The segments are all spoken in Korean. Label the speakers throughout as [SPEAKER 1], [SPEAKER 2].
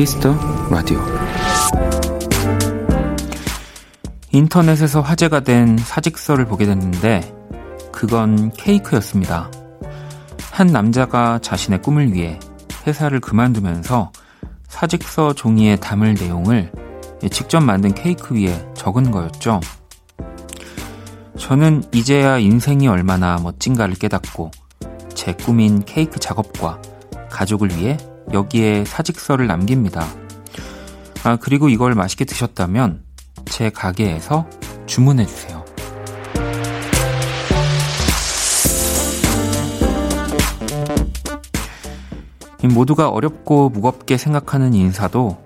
[SPEAKER 1] 키스 더 라디오 인터넷에서 화제가 된 사직서를 보게 됐는데 그건 케이크였습니다. 한 남자가 자신의 꿈을 위해 회사를 그만두면서 사직서 종이에 담을 내용을 직접 만든 케이크 위에 적은 거였죠. 저는 이제야 인생이 얼마나 멋진가를 깨닫고 제 꿈인 케이크 작업과 가족을 위해 여기에 사직서를 남깁니다. 아, 그리고 이걸 맛있게 드셨다면 제 가게에서 주문해 주세요. 모두가 어렵고 무겁게 생각하는 인사도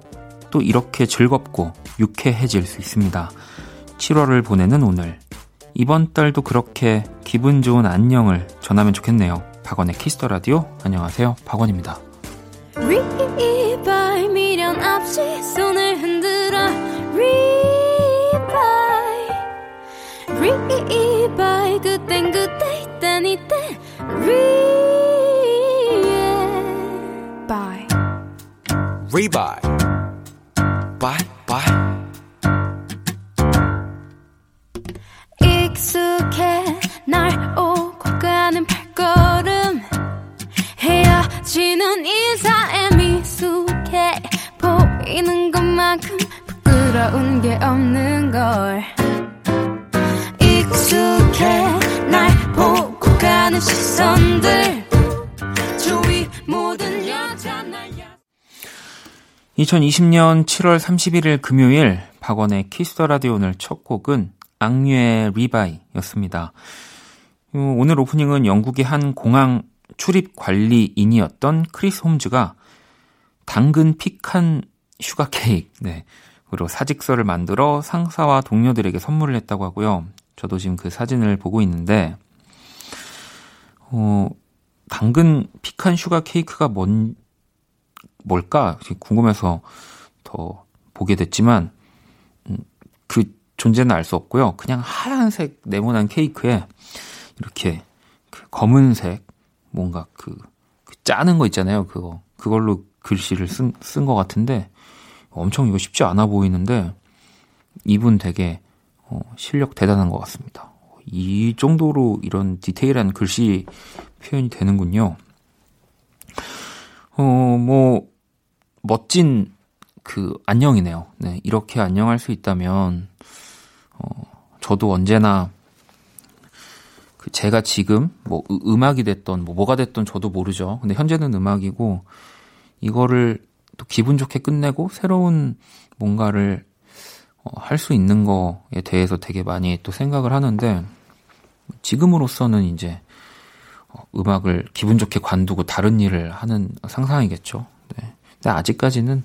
[SPEAKER 1] 또 이렇게 즐겁고 유쾌해질 수 있습니다. 7월을 보내는 오늘. 이번 달도 그렇게 기분 좋은 안녕을 전하면 좋겠네요. 박원의 키스 더 라디오. 안녕하세요. 박원입니다. RE-BYE 미련 없이 손을 흔들어. RE-BYE RE-BYE 그땐 그때 이땐 이때. RE-BYE RE-BYE bye bye 익숙해 날 오고 가는 발걸음 헤어지는 인사에 미숙해 보이는 것만큼 부끄러운 게 없는 걸 익숙해 날 보고 가는 시선들 주위 모든 여자 날 2020년 7월 31일 금요일 박원의 키스 더 라디오 오늘 첫 곡은 악뮤의 RE-BYE였습니다. 오늘 오프닝은 영국의 한 공항 출입 관리인이었던 크리스 홈즈가 당근 피칸 sugar 케이크, 네. 그리고 사직서를 만들어 상사와 동료들에게 선물을 했다고 하고요. 저도 지금 그 사진을 보고 있는데, 어, 당근 피칸 sugar 케이크가 뭔, 뭘까? 궁금해서 더 보게 됐지만, 음, 그 존재는 알 수 없고요. 그냥 하얀색 네모난 케이크에 이렇게 그 검은색 뭔가 그, 그 짜는 거 있잖아요. 그거 그걸로 글씨를 쓴 쓴 것 같은데 엄청 이거 쉽지 않아 보이는데 이분 되게 어, 실력 대단한 것 같습니다. 이 정도로 이런 디테일한 글씨 표현이 되는군요. 어, 뭐, 멋진 그 안녕이네요. 네, 이렇게 안녕할 수 있다면, 어, 저도 언제나 그 제가 지금 뭐 음악이 됐던 뭐 뭐가 됐던 저도 모르죠. 근데 현재는 음악이고 이거를 또 기분 좋게 끝내고 새로운 뭔가를 어, 할수 있는 거에 대해서 되게 많이 또 생각을 하는데 지금으로서는 이제 어, 음악을 기분 좋게 관두고 다른 일을 하는 상상이겠죠. 네. 근데 아직까지는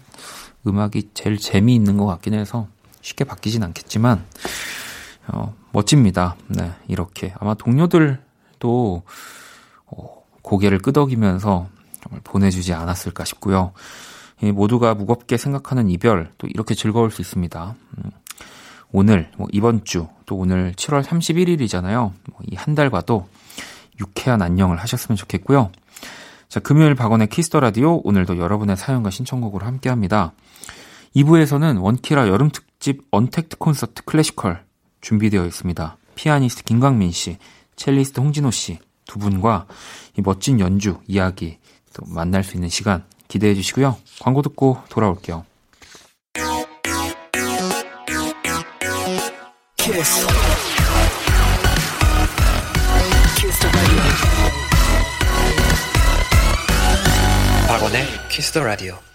[SPEAKER 1] 음악이 제일 재미있는 것 같긴 해서 쉽게 바뀌진 않겠지만 어, 멋집니다. 네, 이렇게 아마 동료들도 어, 고개를 끄덕이면서 정말 보내주지 않았을까 싶고요. 이 모두가 무겁게 생각하는 이별 또 이렇게 즐거울 수 있습니다. 음, 오늘 뭐 이번 주 또 오늘 7월 31일이잖아요. 뭐 이한 달과도 유쾌한 안녕을 하셨으면 좋겠고요. 자, 금요일 박원의 키스 더 라디오 오늘도 여러분의 사연과 신청곡으로 함께 합니다. 2부에서는 원키라 여름 특집 언택트 콘서트 classical 준비되어 있습니다. 피아니스트 김광민 씨, 첼리스트 홍진호 씨 두 분과 이 멋진 연주 이야기 또 만날 수 있는 시간 기대해 주시고요. 광고 듣고 돌아올게요. 키스. 박원의 키스 더 라디오.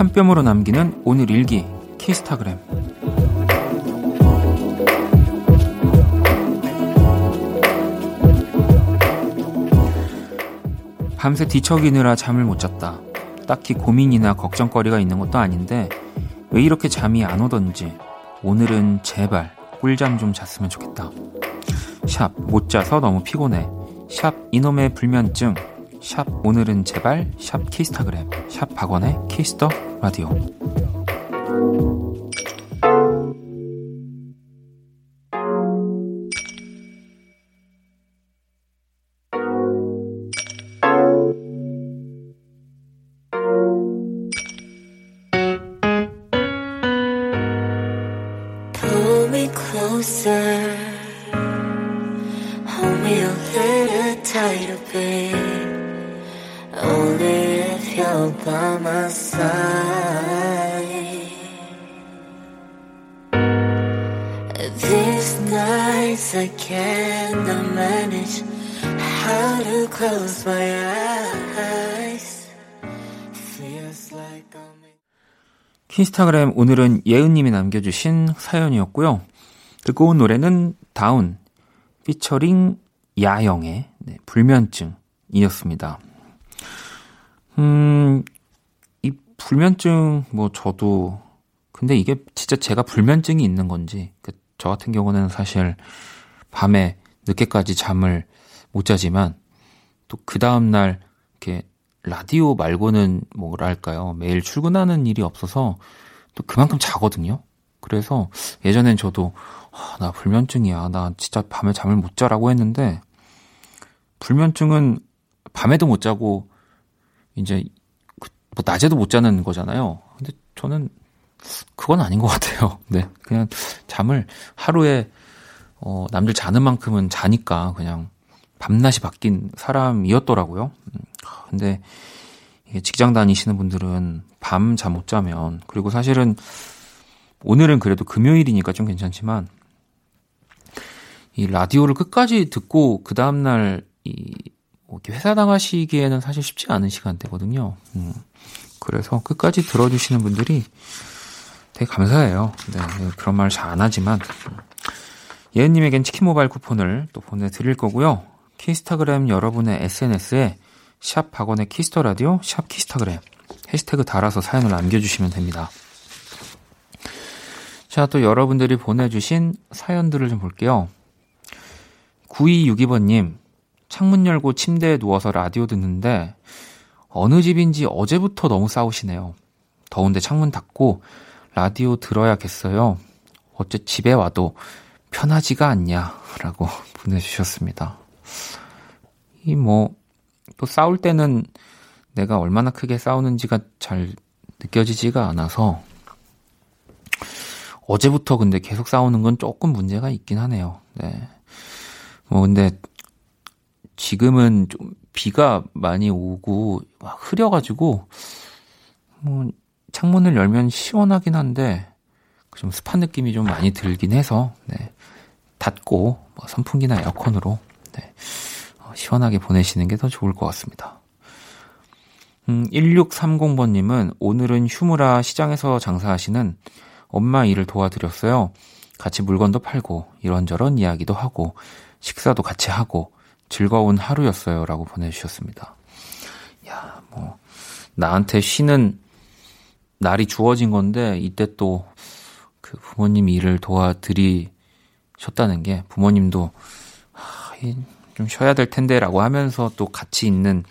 [SPEAKER 1] 한 뼘으로 남기는 오늘 일기 키스타그램 밤새 뒤척이느라 잠을 못 잤다. 딱히 고민이나 걱정거리가 있는 것도 아닌데 왜 이렇게 잠이 안 오던지 오늘은 제발 꿀잠 좀 잤으면 좋겠다. 샵 못 자서 너무 피곤해. 샵 이놈의 불면증 샵 오늘은 제발 샵 키스타그램 샵 박원의 키스터 라디오 키스타그램 오늘은 예은님이 남겨주신 사연이었고요. 듣고 온 노래는 다운 피처링 야영의 네, 불면증이었습니다. 음, 이 불면증 뭐 저도 근데 이게 진짜 제가 불면증이 있는 건지 그저 같은 경우는 사실 밤에 늦게까지 잠을 못 자지만 또 그 다음 날 이렇게 라디오 말고는 뭐랄까요. 매일 출근하는 일이 없어서 또 그만큼 자거든요. 그래서 예전엔 저도 아, 나 불면증이야. 나 진짜 밤에 잠을 못 자라고 했는데 불면증은 밤에도 못 자고 이제 그뭐 낮에도 못 자는 거잖아요. 근데 저는 그건 아닌 것 같아요. 네. 그냥 잠을 하루에 어, 남들 자는 만큼은 자니까 그냥 밤낮이 바뀐 사람이었더라고요. 음, 근데 직장 다니시는 분들은 밤 잠 못 자면 그리고 사실은 오늘은 그래도 금요일이니까 좀 괜찮지만 이 라디오를 끝까지 듣고 그 다음 날이 뭐 회사 나가시기에는 사실 쉽지 않은 시간대거든요. 음, 그래서 끝까지 들어주시는 분들이 되게 감사해요. 네, 그런 말 잘 안 하지만 예은님에겐 치킨 모바일 쿠폰을 또 보내드릴 거고요. 키스타그램 여러분의 SNS에 샵 박원의 키스 더 라디오, 샵 키스타그램 해시태그 달아서 사연을 남겨주시면 됩니다. 자, 또 여러분들이 보내주신 사연들을 좀 볼게요. 9262번님, 창문 열고 침대에 누워서 라디오 듣는데, 어느 집인지 어제부터 너무 싸우시네요. 더운데 창문 닫고 라디오 들어야겠어요. 어째 집에 와도 편하지가 않냐, 라고 보내주셨습니다. 이 뭐, 또 싸울 때는 내가 얼마나 크게 싸우는지가 잘 느껴지지가 않아서, 어제부터 근데 계속 싸우는 건 조금 문제가 있긴 하네요. 네. 뭐, 근데, 지금은 좀 비가 많이 오고, 막 흐려가지고, 뭐, 창문을 열면 시원하긴 한데, 좀 습한 느낌이 좀 많이 들긴 해서, 네. 닫고, 뭐 선풍기나 에어컨으로, 네. 어, 시원하게 보내시는 게 더 좋을 것 같습니다. 음, 1630번님은 오늘은 휴무라 시장에서 장사하시는 엄마 일을 도와드렸어요. 같이 물건도 팔고, 이런저런 이야기도 하고, 식사도 같이 하고, 즐거운 하루였어요. 라고 보내주셨습니다. 야, 뭐, 나한테 쉬는 날이 주어진 건데, 이때 또, 그 부모님 일을 도와드리셨다는 게, 부모님도, 아, 좀 쉬어야 될 텐데, 라고 하면서 또 같이 있는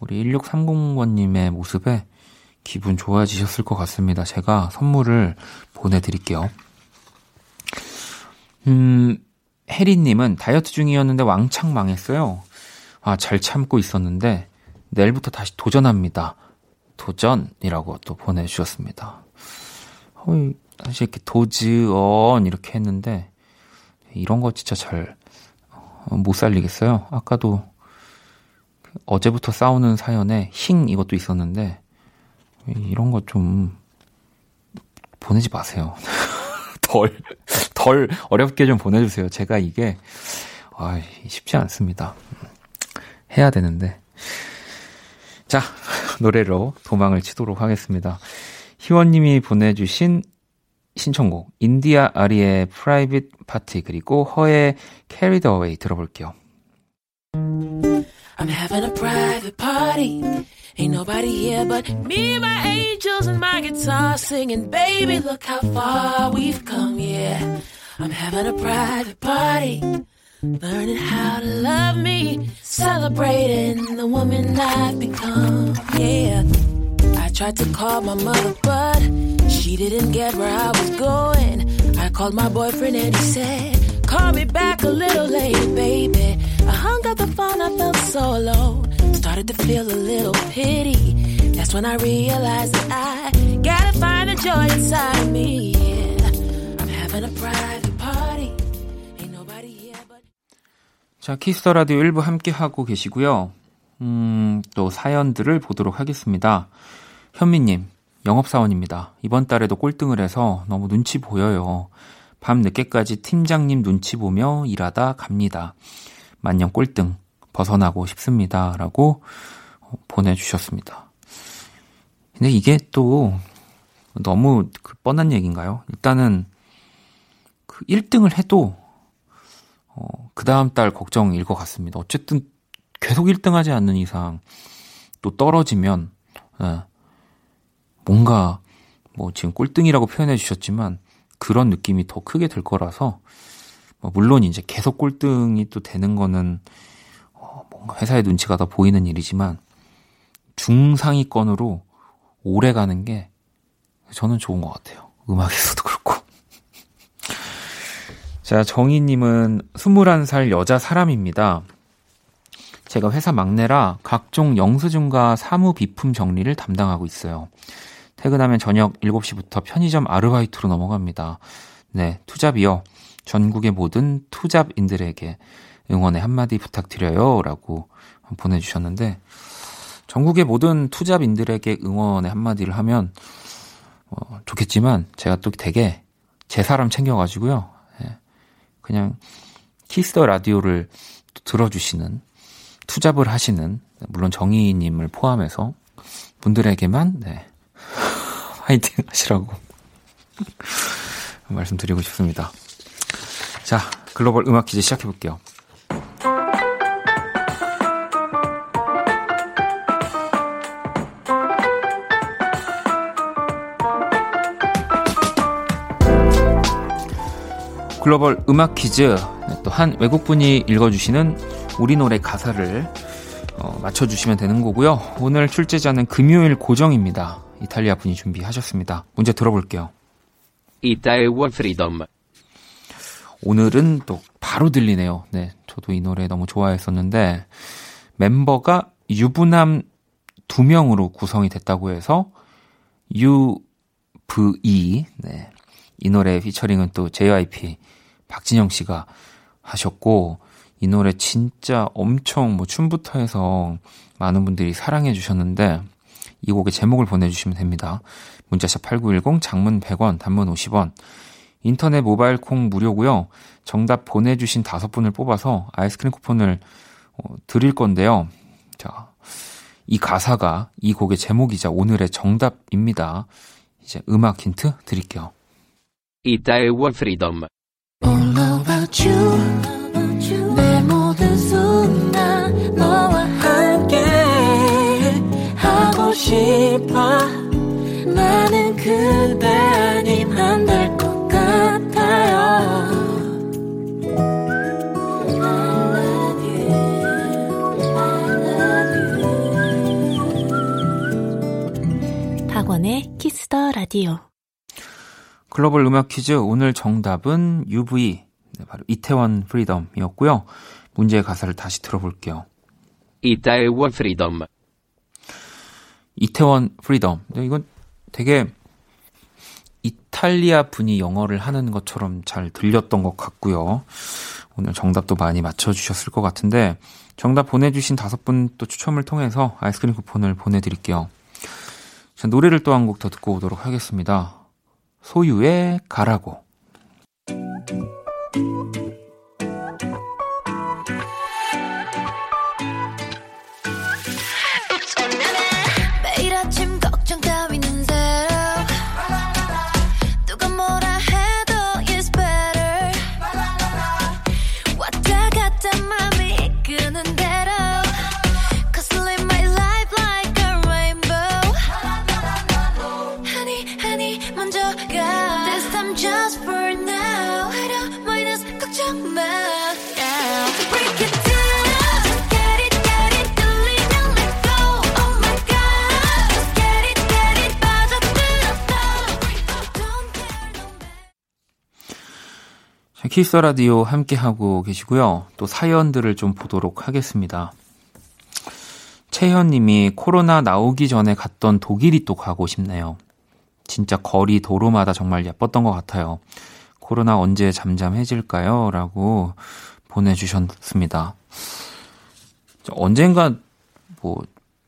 [SPEAKER 1] 우리 1630번님의 모습에 기분 좋아지셨을 것 같습니다. 제가 선물을 보내드릴게요. 음, 혜리님은 다이어트 중이었는데 왕창 망했어요. 아, 잘 참고 있었는데, 내일부터 다시 도전합니다. 도전이라고 또 보내주셨습니다. 어, 사실 이렇게 도즈언 이렇게 했는데, 이런 거 진짜 잘 못 어, 살리겠어요. 아까도 어제부터 싸우는 사연에 힝 이것도 있었는데, 이런 거 좀 보내지 마세요. 덜, 덜 어렵게 좀 보내주세요. 제가 이게, 아, 쉽지 않습니다. 해야 되는데. 자, 노래로 도망을 치도록 하겠습니다. 희원님이 보내주신 신청곡, 인디아 아리의 프라이빗 파티, 그리고 허의 Carried Away 들어볼게요. I'm having a private party. Ain't nobody here but me, my angels, and my guitar singing. Baby, look how far we've come, yeah. I'm having a private party.
[SPEAKER 2] learning how to love me, celebrating the woman I've become. Yeah, I Tried to call my mother, but she didn't get where I was going. I called my boyfriend and he said, Call me back a little later, baby. I hung up the phone, I felt so alone. Started to feel a little pity. That's when I realized that I gotta find the joy inside of me. Yeah, I'm having a private party. Ain't nobody here but.
[SPEAKER 1] 자, 키스 더 라디오 1부 함께 하고 계시고요. 음, 또 사연들을 보도록 하겠습니다. 현미님, 영업사원입니다. 이번 달에도 꼴등을 해서 너무 눈치 보여요. 밤 늦게까지 팀장님 눈치 보며 일하다 갑니다. 만년 꼴등 벗어나고 싶습니다. 라고 보내주셨습니다. 근데 이게 또 너무 그 뻔한 얘기인가요? 일단은 그 1등을 해도 어, 그 다음 달 걱정일 것 같습니다. 어쨌든 계속 1등 하지 않는 이상 또 떨어지면 예, 뭔가 뭐 지금 꼴등이라고 표현해 주셨지만 그런 느낌이 더 크게 들 거라서 뭐 물론 이제 계속 꼴등이 또 되는 거는 어, 뭔가 회사의 눈치가 더 보이는 일이지만 중상위권으로 오래 가는 게 저는 좋은 것 같아요. 음악에서도 그렇고. 자, 정희님은 21살 여자 사람입니다. 제가 회사 막내라 각종 영수증과 사무 비품 정리를 담당하고 있어요. 퇴근하면 저녁 7시부터 편의점 아르바이트로 넘어갑니다. 네, 투잡이요. 전국의 모든 투잡인들에게 응원의 한마디 부탁드려요. 라고 보내주셨는데, 전국의 모든 투잡인들에게 응원의 한마디를 하면, 어, 좋겠지만, 제가 또 되게 제 사람 챙겨가지고요. 예, 그냥 Kiss the Radio를 들어주시는, 투잡을 하시는, 물론 정희님을 포함해서 분들에게만, 네, 화이팅 하시라고 말씀드리고 싶습니다. 자, 글로벌 음악 퀴즈 시작해 볼게요. 글로벌 음악 퀴즈 네, 또한 외국분이 읽어주시는 우리 노래 가사를 어, 맞춰주시면 되는 거고요. 오늘 출제자는 금요일 고정입니다. 이탈리아 분이 준비하셨습니다. 문제 들어볼게요.
[SPEAKER 3] Itaewon Freedom.
[SPEAKER 1] 오늘은 또 바로 들리네요. 네, 저도 이 노래 너무 좋아했었는데 멤버가 유부남 두 명으로 구성이 됐다고 해서 UVE 네. 이 노래 피처링은 또 JYP 박진영 씨가 하셨고 이 노래 진짜 엄청 뭐 춤부터 해서 많은 분들이 사랑해 주셨는데 이 곡의 제목을 보내주시면 됩니다. 문자샵 8910 장문 100원 단문 50원 인터넷 모바일 콩 무료고요. 정답 보내주신 다섯 분을 뽑아서 아이스크림 쿠폰을 어, 드릴 건데요. 자, 이 가사가 이 곡의 제목이자 오늘의 정답입니다. 이제 음악 힌트 드릴게요.
[SPEAKER 2] All about you. 내 모든 순간 싶어. 나는 그대 아님 안 될 것 같아요. I love you. I love you.
[SPEAKER 4] 박원의 Kiss the Radio.
[SPEAKER 1] 글로벌 음악 퀴즈 오늘 정답은 UV 네, 바로 이태원 Freedom이었고요. 문제의 가사를 다시 들어볼게요.
[SPEAKER 3] Itaewon Freedom.
[SPEAKER 1] 이태원 Freedom. 이건 되게 이탈리아 분이 영어를 하는 것처럼 잘 들렸던 것 같고요. 오늘 정답도 많이 맞춰주셨을 것 같은데 정답 보내주신 다섯 분 또 추첨을 통해서 아이스크림 쿠폰을 보내드릴게요. 자, 노래를 또 한 곡 더 듣고 오도록 하겠습니다. 소유의 가라고. 키스 라디오 함께하고 계시고요. 또 사연들을 좀 보도록 하겠습니다. 채현 님이 코로나 나오기 전에 갔던 독일이 또 가고 싶네요. 진짜 거리 도로마다 정말 예뻤던 것 같아요. 코로나 언제 잠잠해질까요? 라고 보내주셨습니다. 언젠가 뭐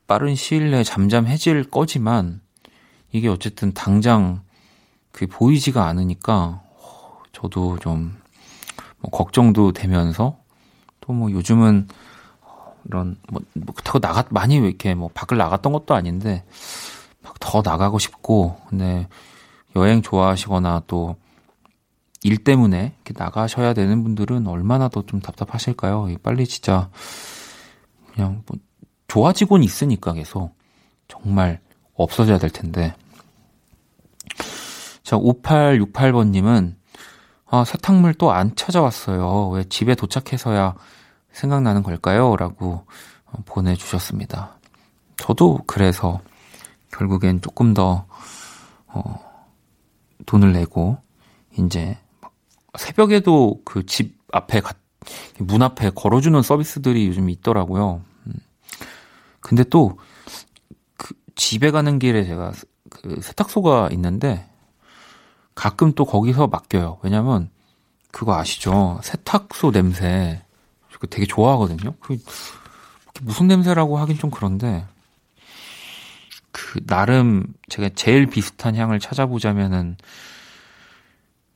[SPEAKER 1] 빠른 시일 내에 잠잠해질 거지만 이게 어쨌든 당장 그게 보이지가 않으니까 저도 좀 뭐 걱정도 되면서 또 뭐 요즘은 이런 뭐, 뭐 그렇다고 나갔 많이 이렇게 뭐 밖을 나갔던 것도 아닌데 막 더 나가고 싶고 근데 여행 좋아하시거나 또 일 때문에 이렇게 나가셔야 되는 분들은 얼마나 더 좀 답답하실까요? 빨리 진짜 그냥 뭐 좋아지곤 있으니까 계속 정말 없어져야 될 텐데. 자, 5868번님은 아, 세탁물 또 안 찾아왔어요. 왜 집에 도착해서야 생각나는 걸까요? 라고 보내주셨습니다. 저도 그래서 결국엔 조금 더, 어, 돈을 내고, 이제, 새벽에도 그 집 앞에, 가, 문 앞에 걸어주는 서비스들이 요즘 있더라고요. 음. 근데 또, 그 집에 가는 길에 제가 그 세탁소가 있는데, 가끔 또 거기서 맡겨요. 왜냐면, 그거 아시죠? 세탁소 냄새. 그 되게 좋아하거든요. 그 무슨 냄새라고 하긴 좀 그런데 그 나름 제가 제일 비슷한 향을 찾아보자면은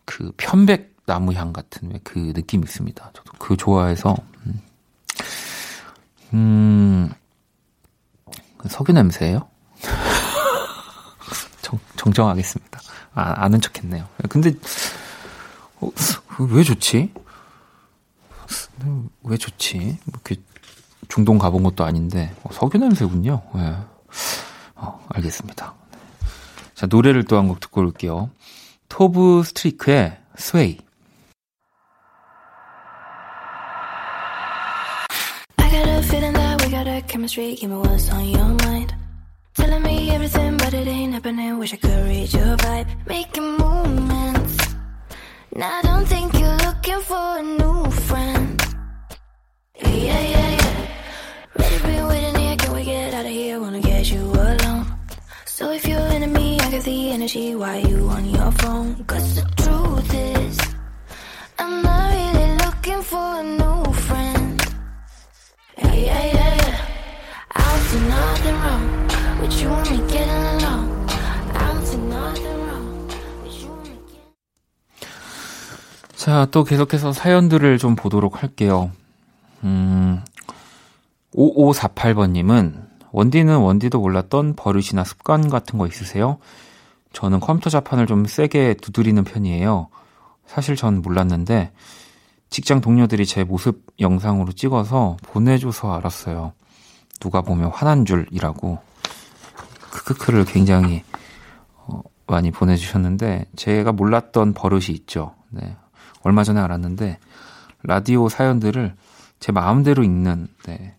[SPEAKER 1] 그 편백 나무 향 같은 그 느낌이 있습니다. 저도 그 좋아해서 음, 음그 석유 냄새예요? 정, 정정하겠습니다. 아, 아는 척 했네요. 근데 어, 왜 좋지? 왜 좋지? 뭐 이렇게 중동 가본 것도 아닌데 어, 석유 냄새군요. 네. 어, 알겠습니다. 자 노래를 또 한 곡 듣고 올게요. Tove Styrke의 Sway. Everything, but it ain't happening. Wish I could read your vibe. Making movements. Now I don't think you're looking for a new friend. Yeah, yeah, yeah. For you waiting here, can we get out of here? Wanna get you alone. So if you're into me, I got the energy. Why you on your phone? Cause the truth is, I'm not really looking for a new friend. Yeah, yeah, yeah, yeah. I don't nothing wrong 자, 또 계속해서 사연들을 좀 보도록 할게요. 음, 5548번님은 원디는 원디도 몰랐던 버릇이나 습관 같은 거 있으세요? 저는 컴퓨터 자판을 좀 세게 두드리는 편이에요. 사실 전 몰랐는데 직장 동료들이 제 모습 영상으로 찍어서 보내줘서 알았어요. 누가 보면 화난 줄이라고 크크크를 굉장히 어, 많이 보내주셨는데 제가 몰랐던 버릇이 있죠. 네. 얼마 전에 알았는데 라디오 사연들을 제 마음대로 읽는 네,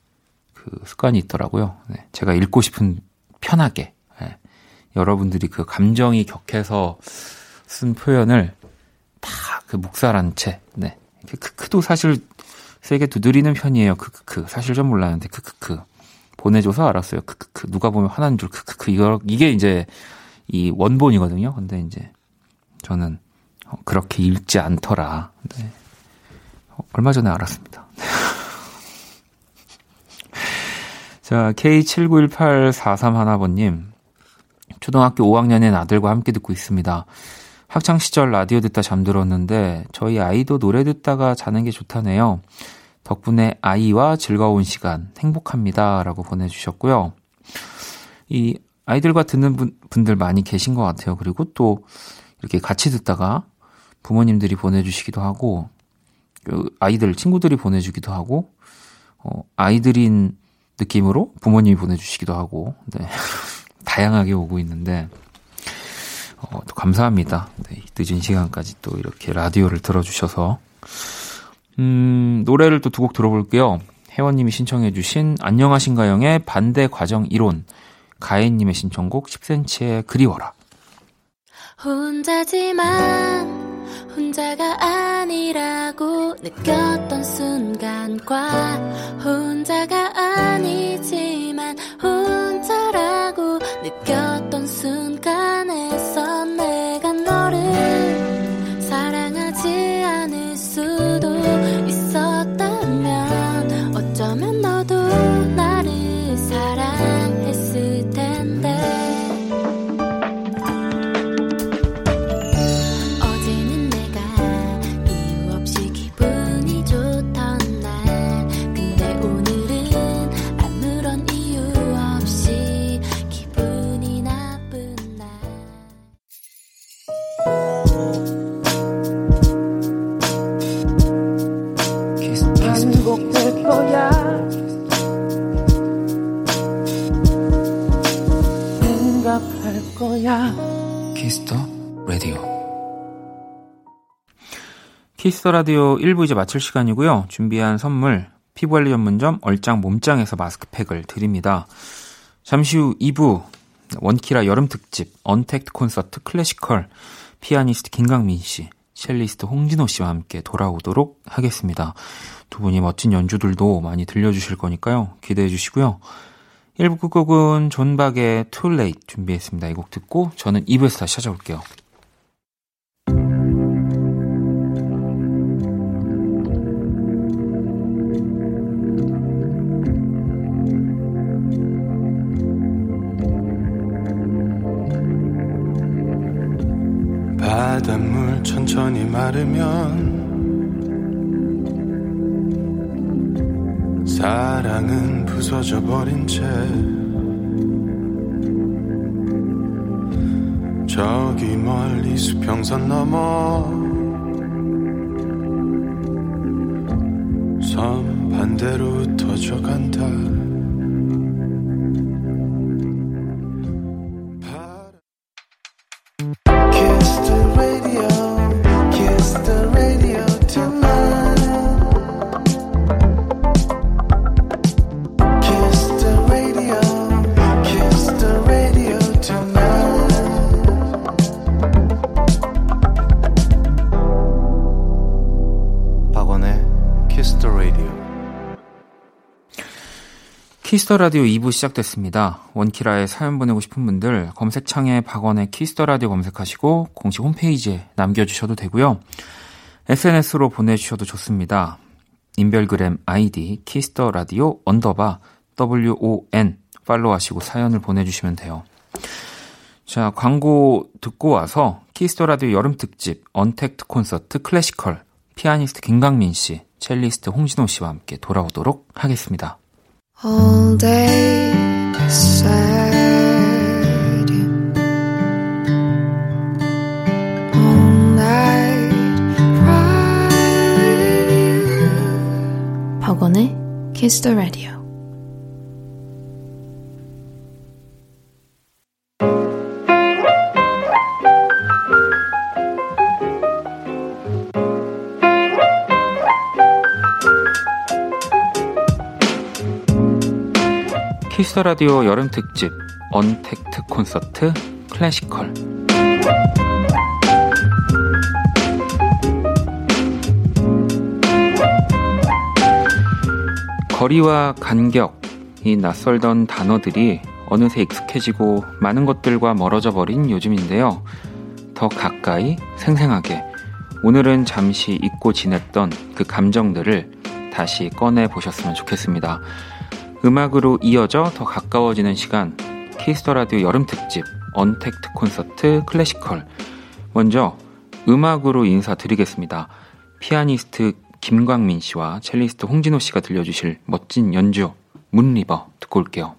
[SPEAKER 1] 그 습관이 있더라고요. 네, 제가 읽고 싶은 편하게 네, 여러분들이 그 감정이 격해서 쓴 표현을 다 그 묵살한 채 네, 크크도 사실 세게 두드리는 편이에요. 크크크 사실 좀 몰랐는데 크크크 보내줘서 알았어요. 크크크 누가 보면 화난 줄 크크크 이거 이게 이제 이 원본이거든요. 근데 이제 저는 어, 그렇게 읽지 않더라. 네. 어, 얼마 전에 알았습니다. 자, K791843하나번님. 초등학교 5학년인 아들과 함께 듣고 있습니다. 학창시절 라디오 듣다 잠들었는데 저희 아이도 노래 듣다가 자는 게 좋다네요. 덕분에 아이와 즐거운 시간 행복합니다. 라고 보내주셨고요. 이 아이들과 듣는 분, 분들 많이 계신 것 같아요. 그리고 또 이렇게 같이 듣다가 부모님들이 보내주시기도 하고 그 아이들 친구들이 보내주기도 하고 어, 아이들인 느낌으로 부모님이 보내주시기도 하고, 네. 다양하게 오고 있는데, 어, 또 감사합니다. 네, 늦은 시간까지 또 이렇게 라디오를 들어주셔서. 음, 노래를 또 두 곡 들어볼게요. 혜원님이 신청해주신 안녕하신가영의 반대 과정 이론, 가혜님의 신청곡 10cm의 그리워라. 혼자지만
[SPEAKER 4] 혼자가 아니라고 느꼈던 순간과 혼자가 아니지만 혼자라고 느꼈던 순간
[SPEAKER 1] Kiss the Radio 1부 이제 마칠 시간이고요. 준비한 선물 피부관리 전문점 얼짱 몸짱에서 마스크팩을 드립니다. 잠시 후 2부 원키라 여름 특집 언택트 콘서트 Classical 피아니스트 김광민 씨, 첼리스트 홍진호 씨와 함께 돌아오도록 하겠습니다. 두 분이 멋진 연주들도 많이 들려주실 거니까요. 기대해 주시고요. 1부 끝곡은 존박의 Too Late 준비했습니다. 이 곡 듣고 저는 2부에서 다시 찾아올게요.
[SPEAKER 5] 천천히 마르면 사랑은 부서져 버린 채 저기 멀리 수평선 넘어 섬 반대로 흩어져 간다 Kiss the Radio
[SPEAKER 1] 2부 시작됐습니다. 원키라에 사연 보내고 싶은 분들 검색창에 박원의 Kiss the Radio 검색하시고 공식 홈페이지에 남겨주셔도 되고요. SNS로 보내주셔도 좋습니다. 인별그램 아이디 Kiss the Radio 언더바 WON 팔로우하시고 사연을 보내주시면 돼요. 자, 광고 듣고 와서 Kiss the Radio 여름 특집 언택트 콘서트 Classical 피아니스트 김광민 씨, 첼리스트 홍진호 씨와 함께 돌아오도록 하겠습니다.
[SPEAKER 6] all day beside you, all night cry with you. 박원의 Kiss the Radio.
[SPEAKER 1] Kiss the Radio 여름 특집 언택트 콘서트 Classical 거리와 간격, 이 낯설던 단어들이 어느새 익숙해지고 많은 것들과 멀어져 버린 요즘인데요. 더 가까이, 생생하게, 오늘은 잠시 잊고 지냈던 그 감정들을 다시 꺼내 보셨으면 좋겠습니다. 음악으로 이어져 더 가까워지는 시간 Kiss the Radio 여름 특집 언택트 콘서트 Classical 먼저 음악으로 인사드리겠습니다. 피아니스트 김광민 씨와 첼리스트 홍진호 씨가 들려주실 멋진 연주 Moon River 듣고 올게요.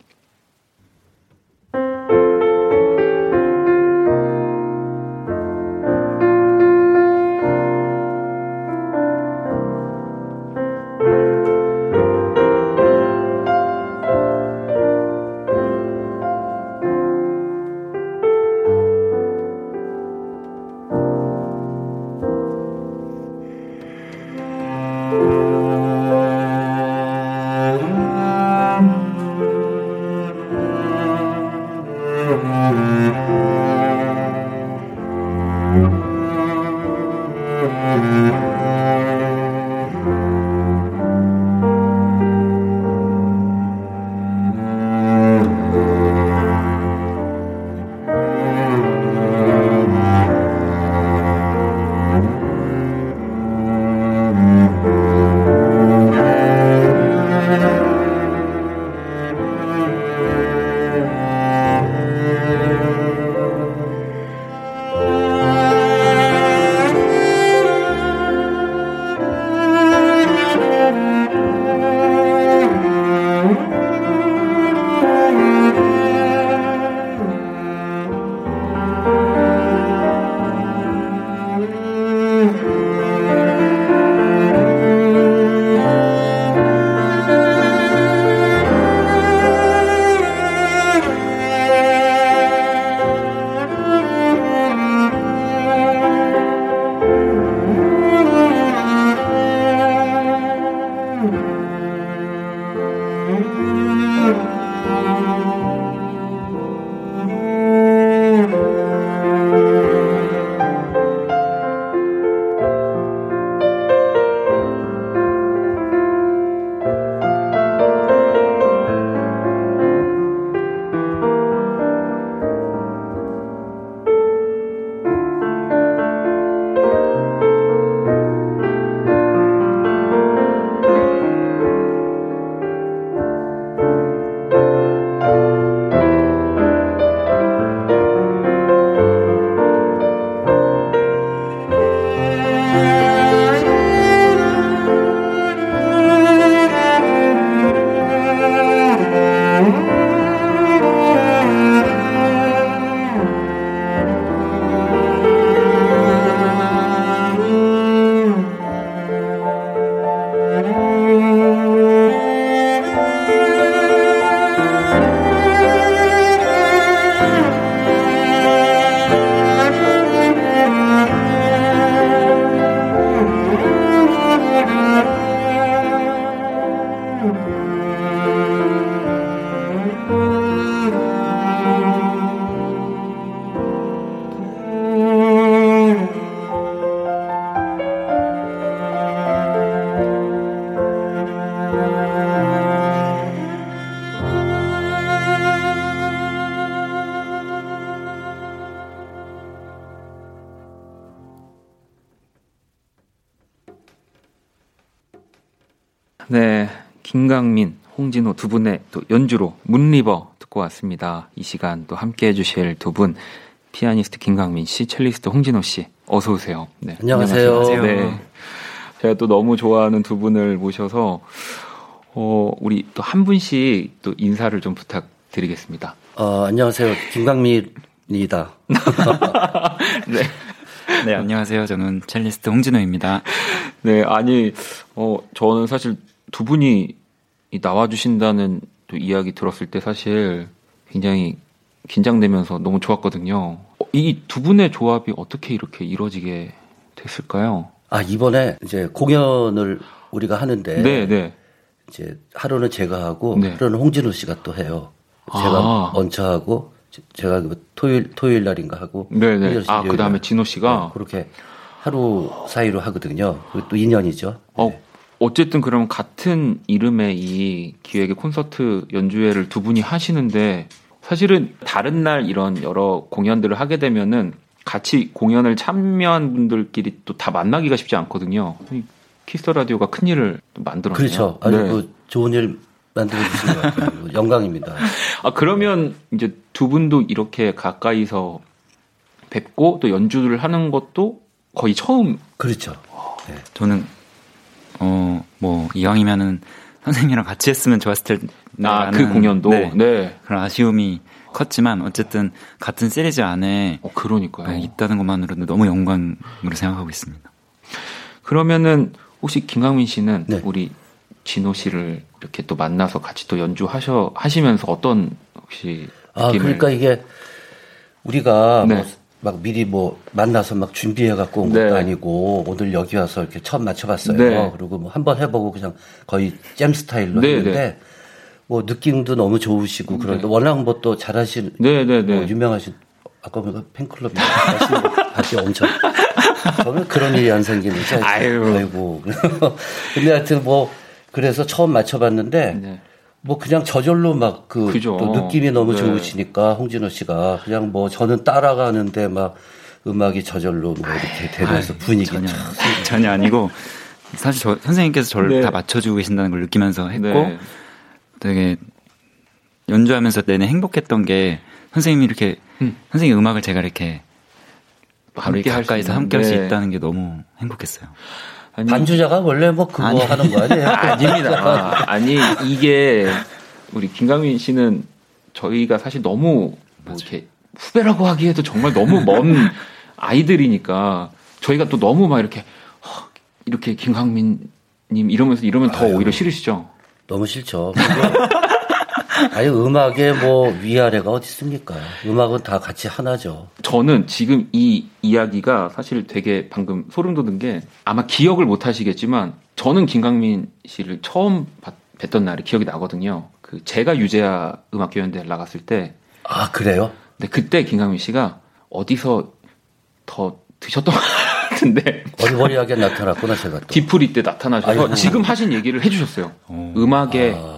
[SPEAKER 1] 김강민, 홍진호 두 분의 또 연주로 문리버 듣고 왔습니다. 이 시간 또 함께 해주실 두 분, 피아니스트 김강민 씨, 첼리스트 홍진호 씨, 어서 오세요. 네,
[SPEAKER 7] 안녕하세요.
[SPEAKER 1] 네, 제가 또 너무 좋아하는 두 분을 모셔서 어, 우리 또 한 분씩 또 인사를 좀 부탁드리겠습니다.
[SPEAKER 7] 어, 안녕하세요. 김광민입니다.
[SPEAKER 1] 네.
[SPEAKER 8] 네, 안녕하세요. 저는 첼리스트 홍진호입니다.
[SPEAKER 1] 네, 아니, 어, 저는 사실 두 분이 이 나와주신다는 또 이야기 들었을 때 사실 굉장히 긴장되면서 너무 좋았거든요. 이 두 분의 조합이 어떻게 이렇게 이루어지게 됐을까요?
[SPEAKER 7] 아, 이번에 이제 공연을 우리가 하는데
[SPEAKER 1] 네, 네.
[SPEAKER 7] 이제 하루는 제가 하고
[SPEAKER 1] 네.
[SPEAKER 7] 하루는 홍진호 씨가 또 해요. 제가
[SPEAKER 1] 아.
[SPEAKER 7] 먼저 하고 제- 제가 그 토요일 토요일 날인가 하고
[SPEAKER 1] 네, 네. 아,
[SPEAKER 7] 일요일
[SPEAKER 1] 그 다음에
[SPEAKER 7] 날.
[SPEAKER 1] 진호 씨가?
[SPEAKER 7] 네, 그렇게 하루 사이로 하거든요. 그리고 또 인연이죠.
[SPEAKER 1] 어, 어쨌든 그럼 같은 이름의 이 기획의 콘서트 연주회를 두 분이 하시는데 사실은 다른 날 이런 여러 공연들을 하게 되면은 같이 공연을 참여한 분들끼리 또 다 만나기가 쉽지 않거든요. 이 Kiss the Radio가 큰 일을 또 만들었네요.
[SPEAKER 7] 그렇죠. 아주
[SPEAKER 1] 네.
[SPEAKER 7] 그 좋은 일 만들어 주신 것 같아요. 영광입니다.
[SPEAKER 1] 아 그러면 이제 두 분도 이렇게 가까이서 뵙고 또 연주를 하는 것도 거의 처음.
[SPEAKER 7] 그렇죠.
[SPEAKER 8] 저는 어 뭐 이왕이면은 선생님이랑 같이 했으면 좋았을 텐데
[SPEAKER 1] 아 그 공연도.
[SPEAKER 8] 네,
[SPEAKER 1] 네.
[SPEAKER 8] 그런 아쉬움이 컸지만 어쨌든 같은 시리즈 안에
[SPEAKER 1] 어 그러니까요.
[SPEAKER 8] 네, 있다는 것만으로도 너무 영광으로 생각하고 있습니다.
[SPEAKER 1] 그러면은 혹시 김강민 씨는
[SPEAKER 7] 네.
[SPEAKER 1] 우리 진호 씨를 이렇게 또 만나서 같이 또 연주하셔 하시면서 어떤 혹시
[SPEAKER 7] 아,
[SPEAKER 1] 느낌을
[SPEAKER 7] 그러니까 이게 우리가
[SPEAKER 1] 네.
[SPEAKER 7] 뭐 막 미리 뭐 만나서 막 준비해 갖고 온
[SPEAKER 1] 네.
[SPEAKER 7] 것도 아니고 오늘 여기 와서 이렇게 처음 맞춰봤어요.
[SPEAKER 1] 네.
[SPEAKER 7] 그리고 뭐 한번 해보고 그냥 거의 잼 스타일로
[SPEAKER 1] 네,
[SPEAKER 7] 했는데
[SPEAKER 1] 네.
[SPEAKER 7] 뭐 느낌도 너무 좋으시고 그런데 워낙 뭐 또 잘하신
[SPEAKER 1] 네, 네, 네.
[SPEAKER 7] 뭐 유명하신 아까 보니까 팬클럽 봤지 엄청 저는 그런 일이 안 생기는지. 아이고 근데 하여튼 뭐 그래서 처음 맞춰봤는데
[SPEAKER 1] 네.
[SPEAKER 7] 뭐 그냥 저절로 막그
[SPEAKER 1] 그죠.
[SPEAKER 7] 느낌이 너무
[SPEAKER 1] 네.
[SPEAKER 7] 좋으시니까 홍진호 씨가 그냥 뭐 저는 따라가는데 막 음악이 저절로 뭐 이렇게 되면서 분위기
[SPEAKER 8] 전혀
[SPEAKER 7] 참
[SPEAKER 8] 전혀 아니고 사실 저 선생님께서 저를
[SPEAKER 1] 네.
[SPEAKER 8] 다 맞춰주고 계신다는 걸 느끼면서 했고
[SPEAKER 1] 네.
[SPEAKER 8] 되게 연주하면서 내내 행복했던 게 선생님이 이렇게
[SPEAKER 1] 음.
[SPEAKER 8] 선생님 음악을 제가 이렇게 바로
[SPEAKER 1] 함께 할수
[SPEAKER 8] 가까이서 함께 할수
[SPEAKER 1] 네.
[SPEAKER 8] 있다는 게 너무 행복했어요.
[SPEAKER 1] 아니,
[SPEAKER 7] 반주자가 원래 뭐 그거
[SPEAKER 8] 아니.
[SPEAKER 7] 하는 거 아니에요?
[SPEAKER 1] 아닙니다. 아니 이게 우리 김강민 씨는 저희가 사실 너무 뭐 이렇게 후배라고 하기에도 정말 너무 먼 아이들이니까 저희가 또 너무 막 이렇게 허, 이렇게 김강민 님 이러면서 이러면 더 오히려 싫으시죠?
[SPEAKER 7] 너무 싫죠. 아니 음악에 뭐 위아래가 어디 있습니까? 음악은 다 같이 하나죠.
[SPEAKER 1] 저는 지금 이 이야기가 사실 되게 방금 소름 돋은 게 아마 기억을 못 하시겠지만 저는 김강민 씨를 처음 봤- 뵀던 날이 기억이 나거든요. 그 제가 유재하 음악교연대 나갔을 때
[SPEAKER 7] 아 그래요?
[SPEAKER 1] 근데 그때 김강민 씨가 어디서 더 드셨던 것 같은데
[SPEAKER 7] 어리버리하게 나타났구나 제가 또.
[SPEAKER 1] 디프리 때 나타나셔서
[SPEAKER 7] 아이고.
[SPEAKER 1] 지금 하신 얘기를 해주셨어요. 음악의
[SPEAKER 7] 아,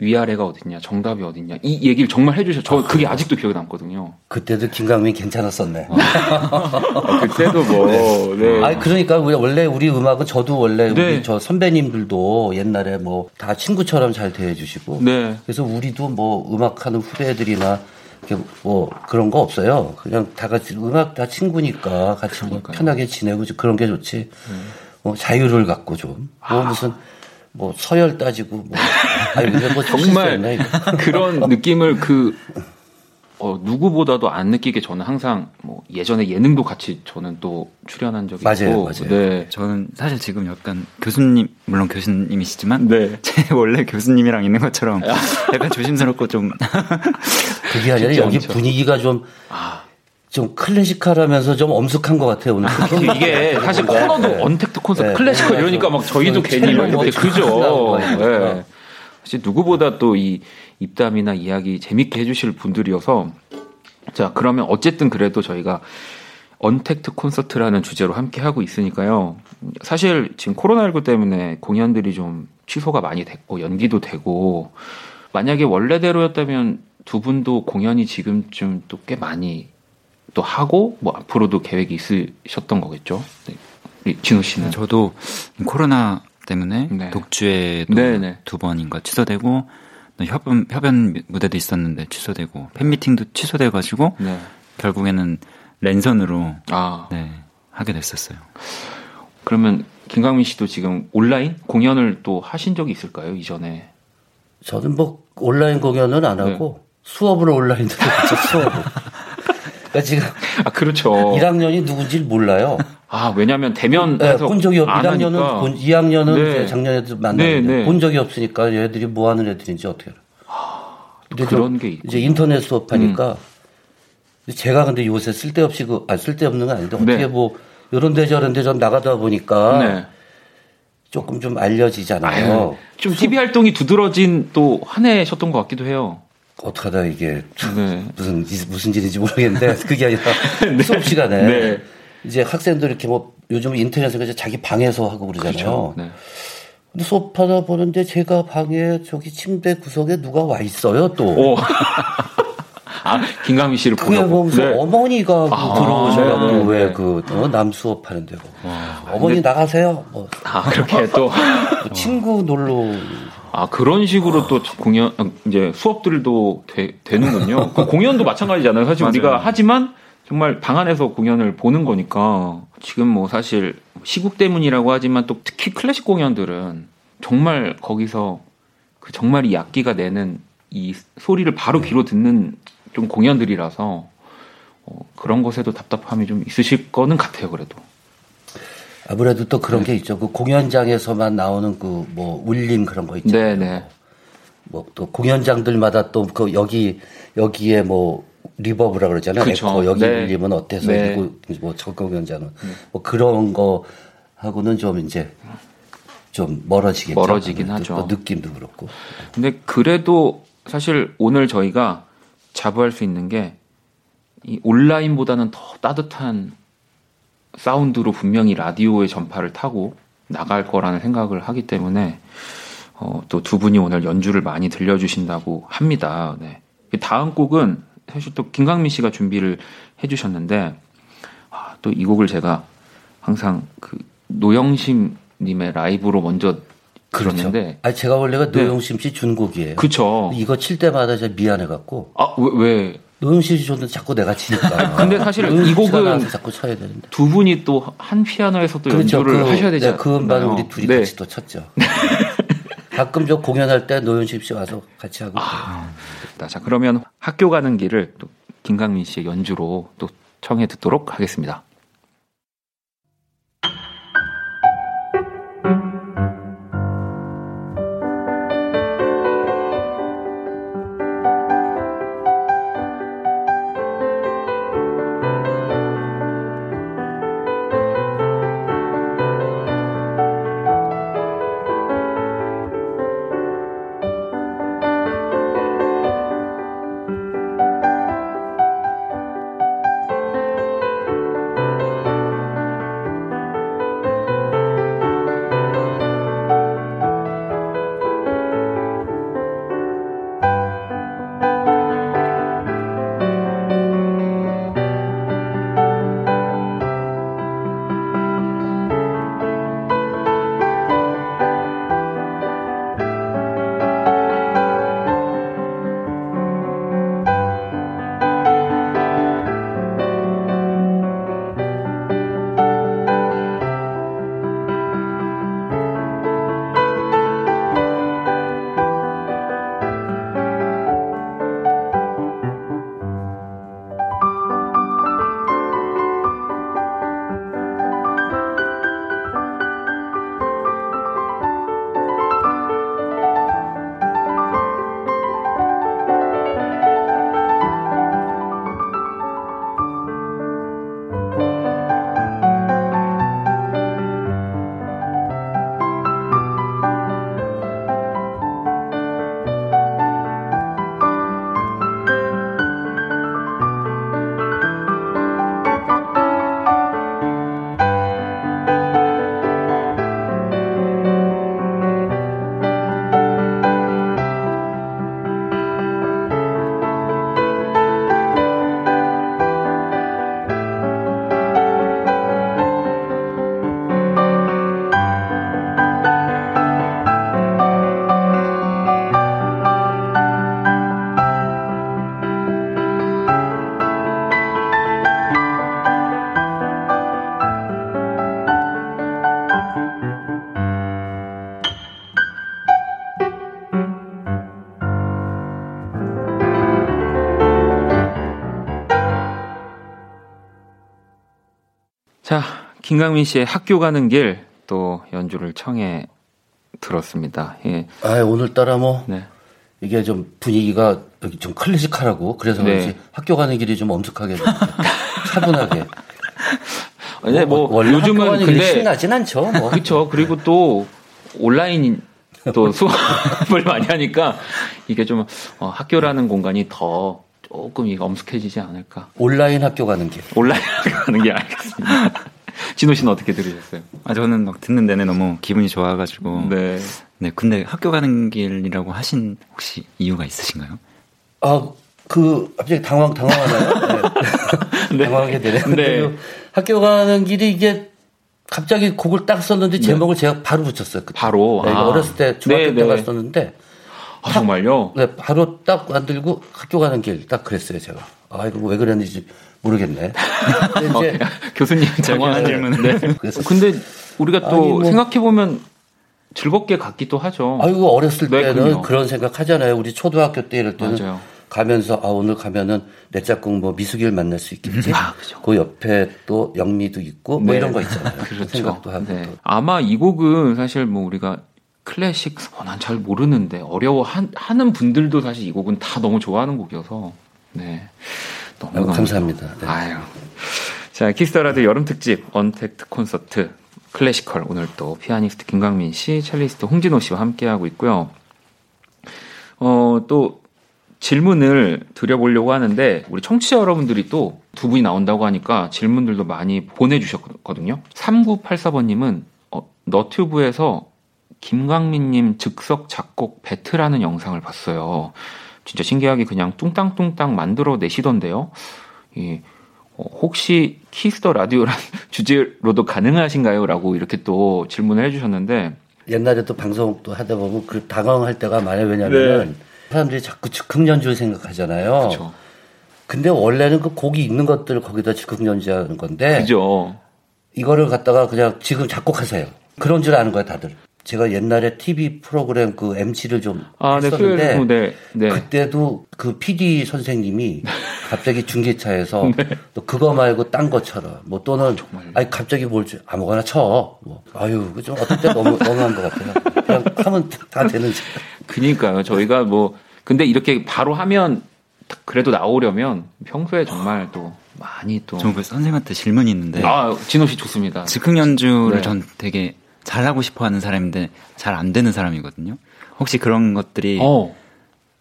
[SPEAKER 1] 위아래가 어딨냐, 정답이 어딨냐 이 얘기를 정말 해주셔. 저 그게 아직도 기억에 남거든요.
[SPEAKER 7] 그때도 김강민 괜찮았었네.
[SPEAKER 1] 아, 그때도 뭐 네.
[SPEAKER 7] 아니 그러니까 원래 우리 음악은 저도 원래
[SPEAKER 1] 네.
[SPEAKER 7] 우리 저 선배님들도 옛날에 뭐 다 친구처럼 잘 대해주시고
[SPEAKER 1] 네.
[SPEAKER 7] 그래서 우리도 뭐 음악하는 후배들이나 이렇게 뭐 그런 거 없어요. 그냥 다 같이 음악 다 친구니까 같이 뭐
[SPEAKER 1] 그러니까요.
[SPEAKER 7] 편하게 지내고 좀 그런 게 좋지. 뭐 자유를 갖고 좀뭐
[SPEAKER 1] 아.
[SPEAKER 7] 무슨 뭐 서열 따지고 뭐 아니 뭐
[SPEAKER 1] 정말
[SPEAKER 7] 이거.
[SPEAKER 1] 그런 느낌을 그 어, 누구보다도 안 느끼게 저는 항상 뭐 예전에 예능도 같이 저는 또 출연한 적이
[SPEAKER 7] 맞아요,
[SPEAKER 1] 있고
[SPEAKER 7] 맞아요.
[SPEAKER 1] 네.
[SPEAKER 8] 저는 사실 지금 약간 교수님 물론 교수님이시지만
[SPEAKER 1] 네.
[SPEAKER 8] 제 원래 교수님이랑 있는 것처럼 약간 조심스럽고 좀
[SPEAKER 7] 그게 아니라 여기
[SPEAKER 1] 않죠.
[SPEAKER 7] 분위기가 좀
[SPEAKER 1] 아,
[SPEAKER 7] 좀 클래식하면서 좀 엄숙한 것 같아요 오늘.
[SPEAKER 1] 이게 사실 코너도 언택트 콘서트
[SPEAKER 7] 네.
[SPEAKER 1] 클래시컬
[SPEAKER 7] 네.
[SPEAKER 1] 이러니까 막 저희도
[SPEAKER 7] 그
[SPEAKER 1] 괜히 막 이렇게
[SPEAKER 7] 뭐
[SPEAKER 1] 그죠. 네. 사실 누구보다 또 이 입담이나 이야기 재밌게 해주실 분들이어서 자 그러면 어쨌든 그래도 저희가 언택트 콘서트라는 주제로 함께 하고 있으니까요. 사실 지금 코로나19 때문에 공연들이 좀 취소가 많이 됐고 연기도 되고 만약에 원래대로였다면 두 분도 공연이 지금쯤 또 꽤 많이 또 하고 뭐 앞으로도 계획이 있으셨던 거겠죠. 네. 진우 씨는
[SPEAKER 8] 저도 코로나 때문에
[SPEAKER 1] 네.
[SPEAKER 8] 독주에도
[SPEAKER 1] 네, 네.
[SPEAKER 8] 두 번인가 취소되고 또 협연 협연 무대도 있었는데 취소되고 팬미팅도 취소돼 가지고
[SPEAKER 1] 네.
[SPEAKER 8] 결국에는 랜선으로
[SPEAKER 1] 아
[SPEAKER 8] 네, 하게 됐었어요.
[SPEAKER 1] 그러면 김강민 씨도 지금 온라인 공연을 또 하신 적이 있을까요 이전에?
[SPEAKER 7] 저는 뭐 온라인 공연은 안 하고
[SPEAKER 1] 네.
[SPEAKER 7] 수업을 온라인으로 했죠, 수업을. 그러니까 지금
[SPEAKER 1] 아 그렇죠.
[SPEAKER 7] 1학년이 누군지 몰라요.
[SPEAKER 1] 아 왜냐하면 대면
[SPEAKER 7] 네,
[SPEAKER 1] 해서
[SPEAKER 7] 본 적이 없.
[SPEAKER 1] 안
[SPEAKER 7] 1학년은
[SPEAKER 1] 하니까.
[SPEAKER 7] 본, 2학년은
[SPEAKER 1] 네.
[SPEAKER 7] 작년에도 만났는데
[SPEAKER 1] 네, 네.
[SPEAKER 7] 본 적이 없으니까 얘들이 뭐 하는 애들인지 어떻게 알아. 근데
[SPEAKER 1] 그런
[SPEAKER 7] 좀
[SPEAKER 1] 게. 음.
[SPEAKER 7] 이제 인터넷 수업하니까 제가 근데 요새 쓸데없이 그, 아, 쓸데없는 건 아닌데 어떻게
[SPEAKER 1] 네.
[SPEAKER 7] 뭐 이런데 저런데 좀 나가다 보니까
[SPEAKER 1] 네.
[SPEAKER 7] 조금 좀 알려지잖아요.
[SPEAKER 1] 아유, 좀 TV 활동이 두드러진 또 한 해셨던 것 같기도 해요.
[SPEAKER 7] 어떡하다 이게
[SPEAKER 1] 네.
[SPEAKER 7] 무슨 무슨 일인지 모르겠는데 그게 아니라 수업 시간에
[SPEAKER 1] 네.
[SPEAKER 7] 이제 학생들 이렇게 뭐 요즘 인터넷에서 자기 방에서 하고 그러잖아요.
[SPEAKER 1] 그렇죠. 네.
[SPEAKER 7] 근데 수업하다 보는데 제가 방에 저기 침대 구석에 누가 와 있어요 또.
[SPEAKER 1] 오. 아 김강민 씨를
[SPEAKER 7] 그게
[SPEAKER 1] 보려고.
[SPEAKER 7] 보면서
[SPEAKER 1] 네.
[SPEAKER 7] 어머니가
[SPEAKER 1] 아,
[SPEAKER 7] 들어오셔가지고
[SPEAKER 1] 네, 네,
[SPEAKER 7] 왜
[SPEAKER 1] 네.
[SPEAKER 7] 그남 수업 하는데고 어머니 나가세요. 뭐
[SPEAKER 1] 아 그렇게 또.
[SPEAKER 7] 뭐 친구 놀러
[SPEAKER 1] 아 그런 식으로 또 공연 어, 이제 수업들도 되, 되는군요. 그 공연도 마찬가지잖아요. 사실 우리가. 하지만 정말 방 안에서 공연을 보는 거니까 지금 뭐 사실 시국 때문이라고 하지만 또 특히 클래식 공연들은 정말 거기서 그 정말 이 악기가 내는 이 소리를 바로 귀로 듣는 좀 공연들이라서 어, 그런 것에도 답답함이 좀 있으실 거는 같아요. 그래도.
[SPEAKER 7] 아무래도 또
[SPEAKER 1] 네.
[SPEAKER 7] 그런 게 있죠. 그 공연장에서만 나오는 그 뭐 울림 그런 거 있잖아요.
[SPEAKER 1] 네네.
[SPEAKER 7] 뭐 또 공연장들마다 또 그 여기 여기에 뭐 reverb라 그러잖아요.
[SPEAKER 1] 그쵸.
[SPEAKER 7] 에코 여기
[SPEAKER 1] 네.
[SPEAKER 7] 울림은 어때서
[SPEAKER 1] 네.
[SPEAKER 7] 그리고 뭐저 공연장은 뭐 그런 거 하고는 좀 이제 좀 멀어지겠죠.
[SPEAKER 1] 멀어지긴 하죠.
[SPEAKER 7] 또 느낌도 그렇고.
[SPEAKER 1] 근데 그래도 사실 오늘 저희가 자부할 수 있는 게 이 온라인보다는 더 따뜻한 사운드로 분명히 라디오의 전파를 타고 나갈 거라는 생각을 하기 때문에 어, 또 두 분이 오늘 연주를 많이 들려주신다고 합니다. 네. 이 다음 곡은 사실 또 김강민 씨가 준비를 해주셨는데 아, 또이 곡을 제가 항상 그 노영심님의 라이브로 먼저 들었는데
[SPEAKER 7] 아 제가 원래가
[SPEAKER 1] 네.
[SPEAKER 7] 노영심 씨 준곡이에요.
[SPEAKER 1] 그쵸.
[SPEAKER 7] 이거 칠 때마다 제가 미안해 갖고
[SPEAKER 1] 아, 왜, 왜?
[SPEAKER 7] 노영심 씨 줬는데 자꾸 내가 치니까.
[SPEAKER 1] 근데 사실 이 곡은
[SPEAKER 7] 자꾸 쳐야 되는데.
[SPEAKER 1] 두 분이 또 한 피아노에서 또 연주를
[SPEAKER 7] 그,
[SPEAKER 1] 하셔야 되잖아요.
[SPEAKER 7] 네, 그 음반을 우리 둘이
[SPEAKER 1] 네.
[SPEAKER 7] 같이 또 쳤죠. 가끔 저 공연할 때 노영심 씨 와서 같이 하고.
[SPEAKER 1] 아. 자, 그러면 학교 가는 길을 또 김강민 씨의 연주로 또 청해 듣도록 하겠습니다. 김강민 씨의 학교 가는 길 또 연주를 청해 들었습니다. 예.
[SPEAKER 7] 아 오늘따라 뭐
[SPEAKER 1] 네.
[SPEAKER 7] 이게 좀 분위기가 좀 클래식하라고 그래서
[SPEAKER 1] 네.
[SPEAKER 7] 그런지 학교 가는 길이 좀 엄숙하게 좀 차분하게.
[SPEAKER 1] 네, 뭐
[SPEAKER 7] 원래 학교
[SPEAKER 1] 요즘은
[SPEAKER 7] 가는
[SPEAKER 1] 근데
[SPEAKER 7] 신나진 않죠. 뭐.
[SPEAKER 1] 그렇죠. 그리고 또 온라인 또 수업을 많이 하니까 이게 좀 어, 학교라는 공간이 더 조금 이게 엄숙해지지 않을까.
[SPEAKER 7] 온라인 학교 가는 길.
[SPEAKER 1] 온라인 하는 게 알겠습니다. 진호 씨는 어떻게 들으셨어요?
[SPEAKER 8] 아 저는 막 듣는 내내 너무 기분이 좋아가지고
[SPEAKER 1] 네.
[SPEAKER 8] 네, 근데 학교 가는 길이라고 하신 혹시 이유가 있으신가요?
[SPEAKER 7] 아, 그, 갑자기 당황, 당황하나요? 네. 당황하게 되네. 근데
[SPEAKER 1] 네.
[SPEAKER 7] 그 학교 가는 길이 이게 갑자기 곡을 딱 썼는데 제목을 제가 바로 붙였어요. 그때.
[SPEAKER 1] 바로?
[SPEAKER 7] 네,
[SPEAKER 1] 아.
[SPEAKER 7] 어렸을 때 중학교
[SPEAKER 1] 네,
[SPEAKER 7] 때
[SPEAKER 1] 네.
[SPEAKER 7] 갔었는데
[SPEAKER 1] 아, 정말요?
[SPEAKER 7] 네, 바로 딱 만들고 학교 가는 길 딱 그랬어요, 제가. 아, 이거 왜 그랬는지 모르겠네. 근데 이제
[SPEAKER 1] 교수님
[SPEAKER 8] 정확한 질문을.
[SPEAKER 1] 네.
[SPEAKER 7] 그래서
[SPEAKER 1] 근데 우리가 또
[SPEAKER 7] 아니, 뭐-
[SPEAKER 1] 생각해 보면 즐겁게 갔기도 하죠.
[SPEAKER 7] 아이고 어렸을
[SPEAKER 1] 네,
[SPEAKER 7] 때는
[SPEAKER 1] 그럼요.
[SPEAKER 7] 그런 생각 하잖아요. 우리 초등학교 때 이럴 때는
[SPEAKER 1] 맞아요.
[SPEAKER 7] 가면서 아 오늘 가면은 내 짝꿍 뭐 미숙이를 만날 수 있겠지.
[SPEAKER 1] 아, 그죠.
[SPEAKER 7] 그 옆에 또 영미도 있고 뭐
[SPEAKER 1] 네.
[SPEAKER 7] 이런 거 있잖아요. 그
[SPEAKER 1] 그렇죠.
[SPEAKER 7] 생각도 하고
[SPEAKER 1] 네.
[SPEAKER 7] 또.
[SPEAKER 1] 아마 이 곡은 사실 뭐 우리가 클래식 어, 난 잘 모르는데 어려워 한, 하는 분들도 사실 이 곡은 다 너무 좋아하는 곡이어서 네 너무
[SPEAKER 7] 감사합니다. 네.
[SPEAKER 1] 아유 자 Kiss the Radio 여름 특집 언택트 콘서트 Classical 오늘 또 피아니스트 김광민 씨, 첼리스트 홍진호 씨와 함께 하고 있고요. 어 또 질문을 드려보려고 하는데 우리 청취자 여러분들이 또 두 분이 나온다고 하니까 질문들도 많이 보내주셨거든요. 3984번님은 어, 너튜브에서 김광민님 즉석 작곡 배틀하는 영상을 봤어요. 진짜 신기하게 그냥 뚱땅뚱땅 만들어 내시던데요. 이, 어, 혹시 Kiss the Radio란 주제로도 가능하신가요? 라고 이렇게 또 질문을 해주셨는데
[SPEAKER 7] 옛날에 또 방송 또 하다 보면 그 당황할 때가 많아요. 왜냐면은 사람들이 자꾸 즉흥 연주를 생각하잖아요.
[SPEAKER 1] 네. 그렇죠.
[SPEAKER 7] 근데 원래는 그 곡이 있는 것들을 거기다 즉흥 연주하는 건데
[SPEAKER 1] 그죠.
[SPEAKER 7] 이거를 갖다가 그냥 지금 작곡하세요. 그런 줄 아는 거야 다들. 제가 옛날에 TV 프로그램 그 MC를 좀
[SPEAKER 1] 아, 네, 수요일
[SPEAKER 7] 했었는데
[SPEAKER 1] 무대. 네.
[SPEAKER 7] 그때도 그 PD 선생님이 갑자기 중계차에서
[SPEAKER 1] 네.
[SPEAKER 7] 또 그거 말고 딴거 쳐라. 뭐 또는
[SPEAKER 1] 정말요?
[SPEAKER 7] 아니 갑자기 뭘 줘. 아무거나 쳐. 뭐 아유 그좀 어떨 때 너무 너무한 것 같아요. 그냥 하면 다 되는지.
[SPEAKER 1] 그니까요. 저희가 뭐, 근데 이렇게 바로 하면 그래도 나오려면 평소에 정말 또 많이 또.
[SPEAKER 8] 저그 선생님한테 질문이 있는데
[SPEAKER 1] 아, 진호 씨 좋습니다.
[SPEAKER 8] 즉흥 연주를
[SPEAKER 1] 네.
[SPEAKER 8] 전 되게 잘하고 싶어 하는 사람인데 잘 안 되는 사람이거든요. 혹시 그런 것들이
[SPEAKER 1] 어,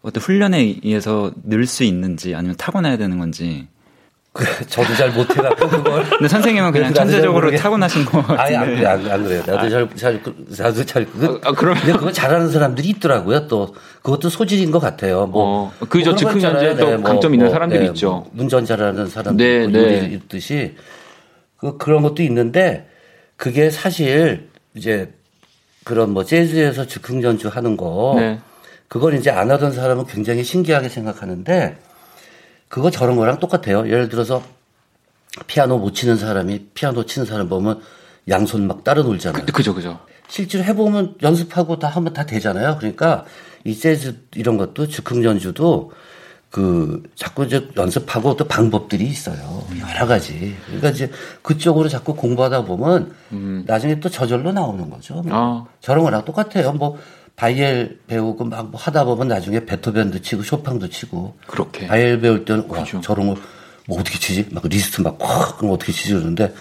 [SPEAKER 8] 어떤 훈련에 의해서 늘 수 있는지 아니면 타고나야 되는 건지.
[SPEAKER 7] 그 저도 잘 못해갖고 그걸.
[SPEAKER 8] 근데 선생님은 그냥 천재적으로 타고나신 거
[SPEAKER 7] 아니 안
[SPEAKER 8] 같은데.
[SPEAKER 7] 그래 안, 안 그래 요. 나도 잘잘 나도 잘 그,
[SPEAKER 1] 아, 그러면-
[SPEAKER 7] 근데 그거 잘하는 사람들이 있더라고요. 또 그것도 소질인 것 같아요. 뭐
[SPEAKER 1] 어.
[SPEAKER 7] 뭐거
[SPEAKER 1] 즉흥 연주에
[SPEAKER 7] 있잖아요.
[SPEAKER 1] 또 강점 있는 사람들이 있죠.
[SPEAKER 7] 뭐 운전 잘하는 사람들
[SPEAKER 1] 네,
[SPEAKER 7] 뭐
[SPEAKER 1] 네.
[SPEAKER 7] 있듯이 그 그런 것도 있는데 그게 사실 이제 그런 뭐 재즈에서 즉흥 연주하는 거
[SPEAKER 1] 네.
[SPEAKER 7] 그걸 이제 안 하던 사람은 굉장히 신기하게 생각하는데 그거 저런 거랑 똑같아요. 예를 들어서 피아노 못 치는 사람이 피아노 치는 사람 보면 양손 막 따로 놀잖아요.
[SPEAKER 1] 그죠, 그죠.
[SPEAKER 7] 실제로 해보면 연습하고 다 하면 다 되잖아요. 그러니까 이 재즈 이런 것도 즉흥 연주도 그 자꾸 이제 연습하고 또 방법들이 있어요. 여러 가지. 그러니까 이제 그쪽으로 자꾸 공부하다 보면 나중에 또 저절로 나오는 거죠. 뭐
[SPEAKER 1] 음. 아.
[SPEAKER 7] 저런 거랑 똑같아요. 뭐 바이엘 배우고 막 뭐 하다 보면 나중에 베토벤도 치고 쇼팽도 치고
[SPEAKER 1] 그렇게.
[SPEAKER 7] 바이엘 배울 때는 와
[SPEAKER 1] 그죠.
[SPEAKER 7] 저런 걸뭐 어떻게 치지? 막 리스트 막확 그럼 어떻게 치지 그러는데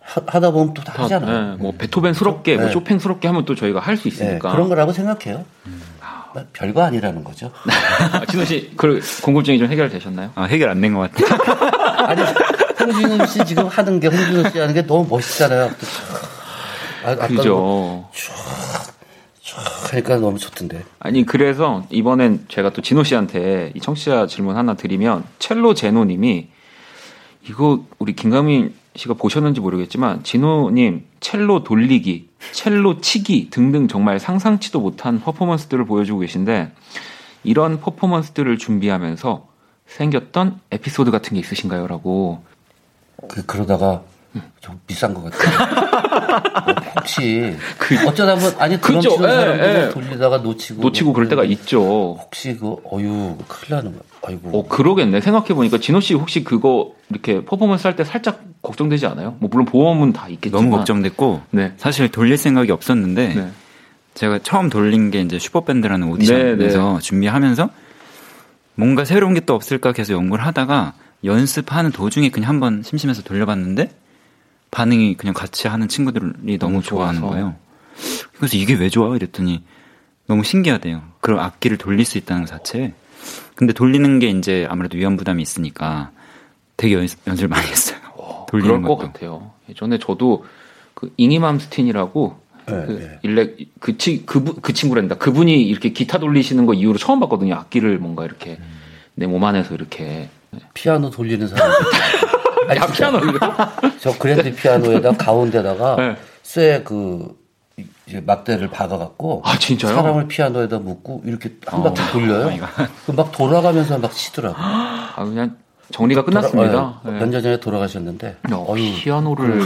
[SPEAKER 7] 하, 하다 보면 또다
[SPEAKER 1] 다,
[SPEAKER 7] 하잖아요.
[SPEAKER 1] 네, 뭐 베토벤스럽게, 뭐
[SPEAKER 7] 네.
[SPEAKER 1] 쇼팽스럽게 하면 또 저희가 할수
[SPEAKER 7] 네,
[SPEAKER 1] 있으니까.
[SPEAKER 7] 그런 거라고 생각해요. 별거 아니라는 거죠.
[SPEAKER 1] 아, 진호 씨, 그 궁금증이 좀 해결되셨나요?
[SPEAKER 8] 아, 해결 안 된 것 같아요.
[SPEAKER 7] 아니, 홍진호 씨 지금 하는 게, 홍진호 씨 하는 게 너무 멋있잖아요. 아, 아까 뭐
[SPEAKER 1] 그죠.
[SPEAKER 7] 촥 하니까 너무 좋던데.
[SPEAKER 1] 아니 그래서 이번엔 제가 또 진호 씨한테 이 청취자 질문 하나 드리면 첼로 제노님이 이거 우리 김가민 씨가 보셨는지 모르겠지만 진호님 첼로 돌리기, 첼로 치기 등등 정말 상상치도 못한 퍼포먼스들을 보여주고 계신데 이런 퍼포먼스들을 준비하면서 생겼던 에피소드 같은 게 있으신가요?라고
[SPEAKER 7] 그, 그러다가 좀 비싼 것 같아요. 어, 혹시, 어쩌다 보면, 아니, 드럼
[SPEAKER 1] 그죠,
[SPEAKER 7] 치는
[SPEAKER 1] 예,
[SPEAKER 7] 사람들
[SPEAKER 1] 예.
[SPEAKER 7] 돌리다가 놓치고.
[SPEAKER 1] 놓치고 그럴 때가 있죠.
[SPEAKER 7] 혹시 그, 어유 큰일 나는 거 아이고.
[SPEAKER 1] 어 그러겠네 생각해 보니까 진호 씨 혹시 그거 이렇게 퍼포먼스 할 때 살짝 걱정되지 않아요? 뭐 물론 보험은 다 있겠지만
[SPEAKER 8] 너무 걱정됐고
[SPEAKER 1] 네.
[SPEAKER 8] 사실 돌릴 생각이 없었는데
[SPEAKER 1] 네.
[SPEAKER 8] 제가 처음 돌린 게 이제 슈퍼밴드라는 오디션에서
[SPEAKER 1] 네,
[SPEAKER 8] 준비하면서 뭔가 새로운 게 또 없을까 계속 연구를 하다가 연습하는 도중에 그냥 한번 심심해서 돌려봤는데 반응이 그냥 같이 하는 친구들이 너무 좋아하는
[SPEAKER 1] 좋아서.
[SPEAKER 8] 거예요. 그래서 이게 왜 좋아? 이랬더니 너무 신기하대요. 그런 악기를 돌릴 수 있다는 것 자체에. 근데 돌리는 게 이제 아무래도 위험 부담이 있으니까 되게 연습, 연습을 많이 했어요. 돌리는
[SPEAKER 1] 그럴 것
[SPEAKER 8] 것도.
[SPEAKER 1] 같아요. 예전에 저도 그 잉이맘스틴이라고
[SPEAKER 7] 네,
[SPEAKER 1] 그
[SPEAKER 7] 네.
[SPEAKER 1] 일렉 그, 치, 그, 그 친구란다. 그분이 이렇게 기타 돌리시는 거 이후로 처음 봤거든요. 악기를 뭔가 이렇게 내몸 안에서 이렇게
[SPEAKER 7] 피아노 돌리는 사람. 아니,
[SPEAKER 1] 야,
[SPEAKER 7] 진짜.
[SPEAKER 1] 피아노 이거
[SPEAKER 7] 저 그랜드 피아노에다 가운데다가
[SPEAKER 1] 네.
[SPEAKER 7] 쇠그 이제 막대를 박아갖고
[SPEAKER 1] 아, 진짜요?
[SPEAKER 7] 사람을 피아노에다 묶고 이렇게 한 바퀴
[SPEAKER 1] 어.
[SPEAKER 7] 돌려요. 그막 돌아가면서 막 치더라고.
[SPEAKER 1] 아 그냥 정리가 끝났습니다. 네.
[SPEAKER 7] 몇년 전에 돌아가셨는데.
[SPEAKER 1] 어,
[SPEAKER 7] 어휴,
[SPEAKER 1] 피아노를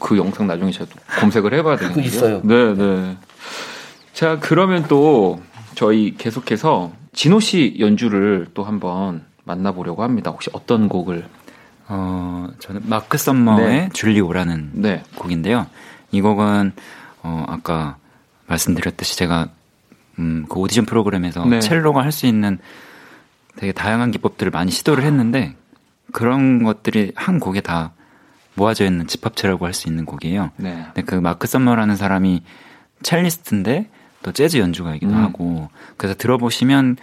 [SPEAKER 1] 그 영상 나중에 제가 또 검색을 해봐야.
[SPEAKER 7] 그거 있어요.
[SPEAKER 1] 네, 네. 자 그러면 또 저희 계속해서 진호 씨 연주를 또 한번 만나보려고 합니다. 혹시 어떤 곡을?
[SPEAKER 8] 어, 저는 마크 썸머의
[SPEAKER 1] 네.
[SPEAKER 8] 줄리 오라는
[SPEAKER 1] 네.
[SPEAKER 8] 곡인데요. 이 곡은 어, 아까 말씀드렸듯이 제가 음, 그 오디션 프로그램에서
[SPEAKER 1] 네.
[SPEAKER 8] 첼로가 할 수 있는 되게 다양한 기법들을 많이 시도를 했는데 그런 것들이 한 곡에 다 모아져 있는 집합체라고 할 수 있는 곡이에요.
[SPEAKER 1] 네.
[SPEAKER 8] 근데 그 마크 썸머라는 사람이 첼리스트인데 또 재즈 연주가이기도
[SPEAKER 1] 음.
[SPEAKER 8] 하고 그래서 들어보시면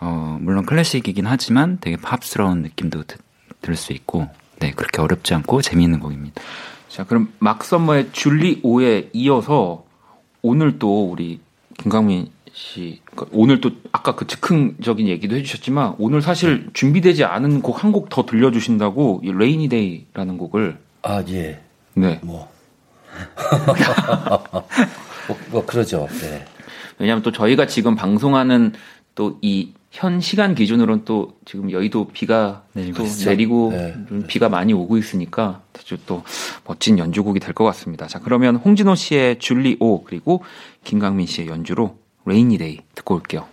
[SPEAKER 8] 어, 물론 클래식이긴 하지만 되게 팝스러운 느낌도 드- 들을 수 있고 네 그렇게 어렵지 않고 재미있는 곡입니다.
[SPEAKER 1] 자, 그럼 막썸머의 줄리 오에 이어서 오늘 또 우리 김광민 씨, 그러니까 오늘 또 아까 그 즉흥적인 얘기도 해주셨지만 오늘 사실 준비되지 않은 곡 한 곡 더 들려주신다고 이 Rainy Day라는 곡을
[SPEAKER 7] 아, 예.
[SPEAKER 1] 네.
[SPEAKER 7] 뭐. 뭐, 뭐 그러죠. 네.
[SPEAKER 1] 왜냐하면 또 저희가 지금 방송하는 또 이 현 시간 기준으로는 또 지금 여의도 비가
[SPEAKER 8] 내리고
[SPEAKER 1] 또
[SPEAKER 8] 있죠.
[SPEAKER 1] 내리고
[SPEAKER 7] 네.
[SPEAKER 1] 좀 비가 많이 오고 있으니까 아주 또 멋진 연주곡이 될 것 같습니다. 자 그러면 홍진호 씨의 줄리 오 그리고 김강민 씨의 연주로 레이니 데이 듣고 올게요.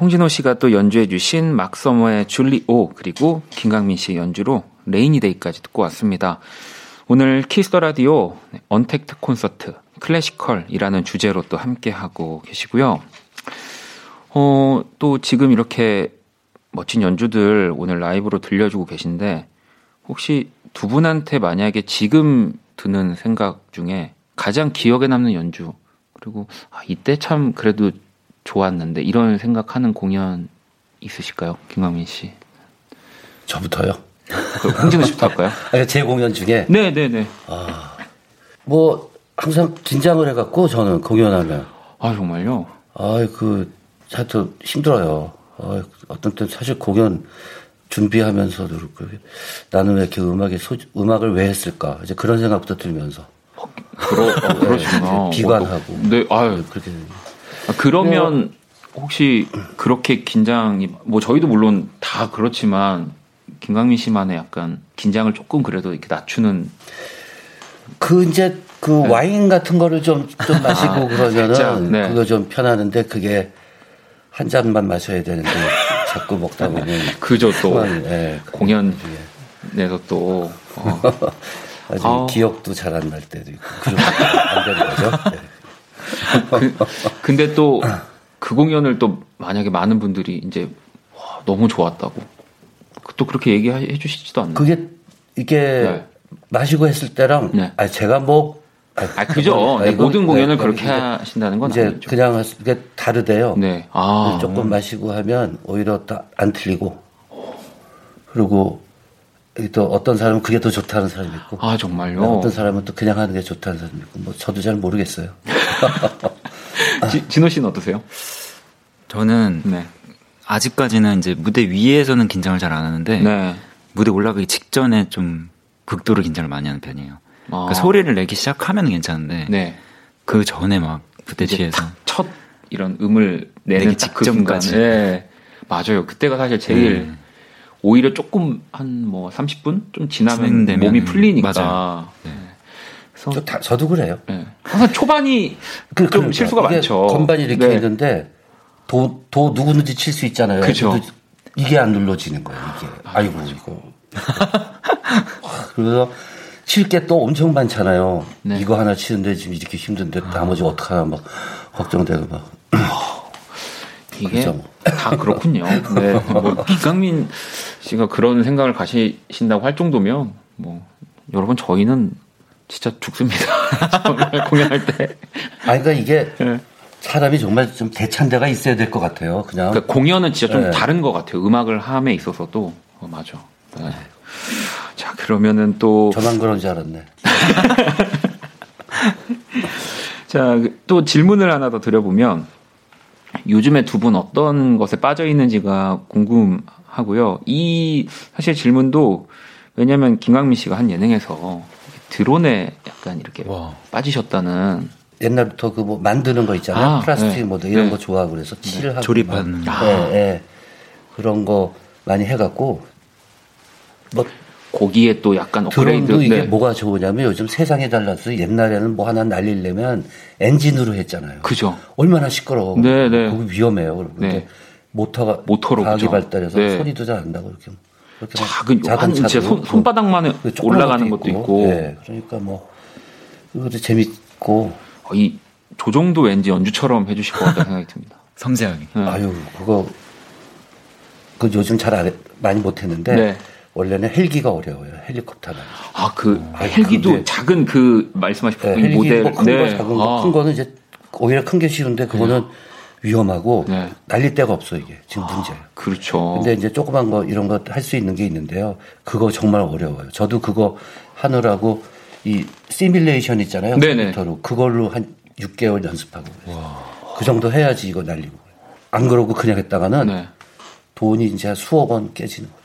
[SPEAKER 1] 홍진호 씨가 또 연주해 주신 마크 서머의 줄리 오, 그리고 김광민 씨의 연주로 Rainy Day까지 듣고 왔습니다. 오늘 Kiss the Radio 언택트 콘서트 Classical이라는 주제로 또 함께 하고 계시고요. 어, 또 지금 이렇게 멋진 연주들 오늘 라이브로 들려주고 계신데 혹시 두 분한테 만약에 지금 드는 생각 중에 가장 기억에 남는 연주 그리고 아, 이때 참 그래도 좋았는데 이런 생각하는 공연 있으실까요, 김광민 씨?
[SPEAKER 7] 저부터요.
[SPEAKER 1] 그 홍진호 씨부터 할까요?
[SPEAKER 7] 제 공연 중에
[SPEAKER 1] 네, 네, 네.
[SPEAKER 7] 뭐 항상 긴장을 해갖고 저는 공연하면
[SPEAKER 1] 아 정말요?
[SPEAKER 7] 아이 그 하여튼 힘들어요. 아, 어떤 때 사실 공연 준비하면서도 그렇고 나는 왜 이렇게 음악에 소, 음악을 왜 했을까 이제 그런 생각부터 들면서
[SPEAKER 1] 그러, 어, 그러시구나.
[SPEAKER 7] 네, 비관하고
[SPEAKER 1] 네, 아유,
[SPEAKER 7] 그렇게
[SPEAKER 1] 아, 그러면 혹시 그렇게 긴장이 뭐 저희도 물론 다 그렇지만 김강민 씨만의 약간 긴장을 조금 그래도 이렇게 낮추는
[SPEAKER 7] 그 이제 그 와인 같은 거를 좀, 좀 마시고
[SPEAKER 1] 네. 아,
[SPEAKER 7] 그러면은
[SPEAKER 1] 네.
[SPEAKER 7] 그거 좀 편하는데 그게 한 잔만 마셔야 되는데 자꾸 먹다 보면
[SPEAKER 1] 그죠 또
[SPEAKER 7] 그만, 예,
[SPEAKER 1] 공연에서 또 어, 아우.
[SPEAKER 7] 기억도 잘 안 날 때도 있고 그러면 안 되는 거죠. 네.
[SPEAKER 1] 근데 또 그 공연을 또 만약에 많은 분들이 이제 와, 너무 좋았다고 또 그렇게 얘기해 주시지도 않나요?
[SPEAKER 7] 그게 이게
[SPEAKER 1] 네.
[SPEAKER 7] 마시고 했을 때랑
[SPEAKER 1] 네.
[SPEAKER 7] 아 제가
[SPEAKER 1] 뭐아 그죠.
[SPEAKER 7] 아,
[SPEAKER 1] 네, 모든 공연을
[SPEAKER 7] 네,
[SPEAKER 1] 그렇게
[SPEAKER 7] 이제-
[SPEAKER 1] 하신다는 건
[SPEAKER 7] 이제
[SPEAKER 1] 아니죠.
[SPEAKER 7] 그냥 했- 그게 다르대요.
[SPEAKER 1] 네. 아
[SPEAKER 7] 조금 마시고 하면 오히려 다안 틀리고 그리고 또 어떤 사람은 그게 더 좋다는 사람이 있고
[SPEAKER 1] 아 정말요.
[SPEAKER 7] 어떤 사람은 또 그냥 하는 게 좋다는 사람이 있고 뭐 저도 잘 모르겠어요.
[SPEAKER 1] 지, 진호 씨는 어떠세요?
[SPEAKER 8] 저는
[SPEAKER 1] 네.
[SPEAKER 8] 아직까지는 이제 무대 위에서는 긴장을 잘 안 하는데
[SPEAKER 1] 네.
[SPEAKER 8] 무대 올라가기 직전에 좀 극도로 긴장을 많이 하는 편이에요.
[SPEAKER 1] 아.
[SPEAKER 8] 그러니까 소리를 내기 시작하면 괜찮은데
[SPEAKER 1] 네.
[SPEAKER 8] 그 전에 막 무대 뒤에서
[SPEAKER 1] 딱첫 이런 음을 내는 딱그
[SPEAKER 8] 직전까지.
[SPEAKER 1] 순간. 네. 맞아요. 그때가 사실 제일
[SPEAKER 8] 네.
[SPEAKER 1] 오히려 조금 한 뭐 30분 좀 지나면 몸이 풀리니까.
[SPEAKER 8] 맞아요. 네.
[SPEAKER 1] 그래서
[SPEAKER 7] 저 다, 저도 그래요.
[SPEAKER 1] 네. 항상 초반이
[SPEAKER 7] 그-
[SPEAKER 1] 좀
[SPEAKER 7] 그러니까
[SPEAKER 1] 실수가 많죠.
[SPEAKER 7] 건반이 이렇게
[SPEAKER 1] 네.
[SPEAKER 7] 있는데 도, 도 누구든지 칠 수 있잖아요. 근데 이게 안 눌러지는 거예요. 이게 아 이고 이거. 그래서 칠 게 또 엄청 많잖아요.
[SPEAKER 1] 네.
[SPEAKER 7] 이거 하나 치는데 지금 이렇게 힘든데 나머지 어떡하나 막 걱정되고 막.
[SPEAKER 1] 이게
[SPEAKER 7] 그죠, 뭐.
[SPEAKER 1] 다 그렇군요. 네. 뭐 김강민 씨가 그런 생각을 가시신다고 할 정도면 뭐 여러분 저희는 진짜 죽습니다. 공연할 때.
[SPEAKER 7] 아니 그러니까 이게
[SPEAKER 1] 네.
[SPEAKER 7] 사람이 정말 좀 대찬데가 있어야 될 것 같아요. 그냥
[SPEAKER 1] 그러니까 공연은 진짜 좀
[SPEAKER 7] 네.
[SPEAKER 1] 다른 것 같아요. 음악을 함에 있어서도 어, 맞아. 네. 자 그러면은 또
[SPEAKER 7] 저만 그런 줄 알았네.
[SPEAKER 1] 자, 그또 질문을 하나 더 드려보면 요즘에 두 분 어떤 것에 빠져 있는지가 궁금하고요. 이 사실 질문도 왜냐하면 김강민 씨가 한 예능에서 드론에 약간 이렇게
[SPEAKER 8] 와.
[SPEAKER 1] 빠지셨다는
[SPEAKER 7] 옛날부터 그 뭐 만드는 거 있잖아요.
[SPEAKER 1] 아,
[SPEAKER 7] 플라스틱
[SPEAKER 1] 네.
[SPEAKER 7] 모드 이런
[SPEAKER 1] 네.
[SPEAKER 7] 거 좋아하고 그래서 칠하고
[SPEAKER 8] 조립하는.
[SPEAKER 7] 막,
[SPEAKER 1] 아.
[SPEAKER 7] 예, 예. 그런 거 많이 해갖고 뭐
[SPEAKER 1] 거기에 또 약간 업그레이드.
[SPEAKER 7] 드론도 이게
[SPEAKER 1] 네.
[SPEAKER 7] 뭐가 좋으냐면 요즘 세상이 달라서 옛날에는 뭐 하나 날리려면 엔진으로 했잖아요.
[SPEAKER 1] 그죠.
[SPEAKER 7] 얼마나 시끄러워.
[SPEAKER 1] 네, 네.
[SPEAKER 7] 그거 위험해요.
[SPEAKER 1] 네.
[SPEAKER 7] 근데 모터가
[SPEAKER 1] 모터로
[SPEAKER 7] 과학이
[SPEAKER 1] 그죠.
[SPEAKER 7] 발달해서
[SPEAKER 1] 네.
[SPEAKER 7] 소리도 잘 안 나고 이렇게 그렇게 막
[SPEAKER 1] 작은 한 진짜
[SPEAKER 7] 자동차도
[SPEAKER 1] 손,
[SPEAKER 7] 그 조그만
[SPEAKER 1] 올라가는 것도 있고
[SPEAKER 7] 예, 그러니까 뭐 그것도 재밌고
[SPEAKER 1] 어, 이 조정도 왠지 연주처럼 해주실 것 같다는 생각이 듭니다.
[SPEAKER 8] 섬세하게.
[SPEAKER 1] 네.
[SPEAKER 7] 아유 그거 그 요즘 잘안 해- 많이 못했는데
[SPEAKER 1] 네.
[SPEAKER 7] 원래는 헬기가 어려워요. 헬리콥터가.
[SPEAKER 1] 아, 그
[SPEAKER 7] 아,
[SPEAKER 1] 헬기도
[SPEAKER 7] 근데-
[SPEAKER 1] 작은 그 말씀하신
[SPEAKER 7] 네,
[SPEAKER 1] 이
[SPEAKER 7] 헬기
[SPEAKER 1] 모델
[SPEAKER 7] 뭐큰 거, 작은 거,
[SPEAKER 1] 아.
[SPEAKER 7] 큰 거는 이제 오히려 큰 게 쉬운데 그거는 위험하고
[SPEAKER 1] 네.
[SPEAKER 7] 날릴 데가 없어 이게 지금 문제예요.
[SPEAKER 1] 그렇죠.
[SPEAKER 7] 근데 이제 조그만 거 이런 거 할 수 있는 게 있는데요. 그거 정말 어려워요. 저도 그거 하느라고 이 시뮬레이션 있잖아요.
[SPEAKER 1] 네네.
[SPEAKER 7] 컴퓨터로 그걸로 한 6개월 연습하고 그래요. 그 정도 해야지 이거 날리고. 안 그러고 그냥 했다가는
[SPEAKER 1] 네.
[SPEAKER 7] 돈이 이제 수억 원 깨지는 거예요.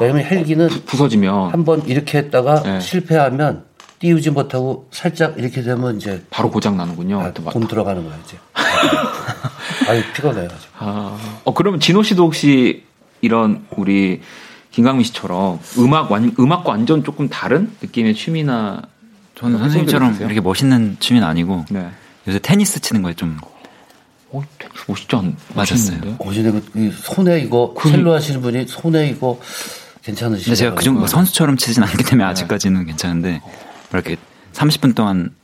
[SPEAKER 7] 왜냐면 헬기는
[SPEAKER 1] 부서지면
[SPEAKER 7] 한 번 이렇게 했다가
[SPEAKER 1] 네.
[SPEAKER 7] 실패하면 띄우지 못하고 살짝 이렇게 되면 이제
[SPEAKER 1] 바로 고장 나는군요.
[SPEAKER 7] 아, 돈 들어가는 거야 이제. 아유 피곤해요. 아,
[SPEAKER 1] 어 그러면 진호 씨도 혹시 이런 우리 김강민 씨처럼 음악 완 음악과 완전 조금 다른 느낌의 취미나
[SPEAKER 8] 저는
[SPEAKER 1] 어,
[SPEAKER 8] 선생님처럼. 이렇게 멋있는 취미는 아니고
[SPEAKER 1] 네.
[SPEAKER 8] 요새 테니스 치는 거에 좀
[SPEAKER 1] 어, 되게 멋있지 않
[SPEAKER 8] 맞았어요.
[SPEAKER 7] 어제는 그, 이 손에 이거
[SPEAKER 1] 그-
[SPEAKER 7] 첼로 하시는 분이 손에 이거 괜찮으시죠?
[SPEAKER 8] 제가 그 정도 뭐 선수처럼 치진 않기 때문에
[SPEAKER 1] 네.
[SPEAKER 8] 아직까지는 괜찮은데 뭐 이렇게 30분 동안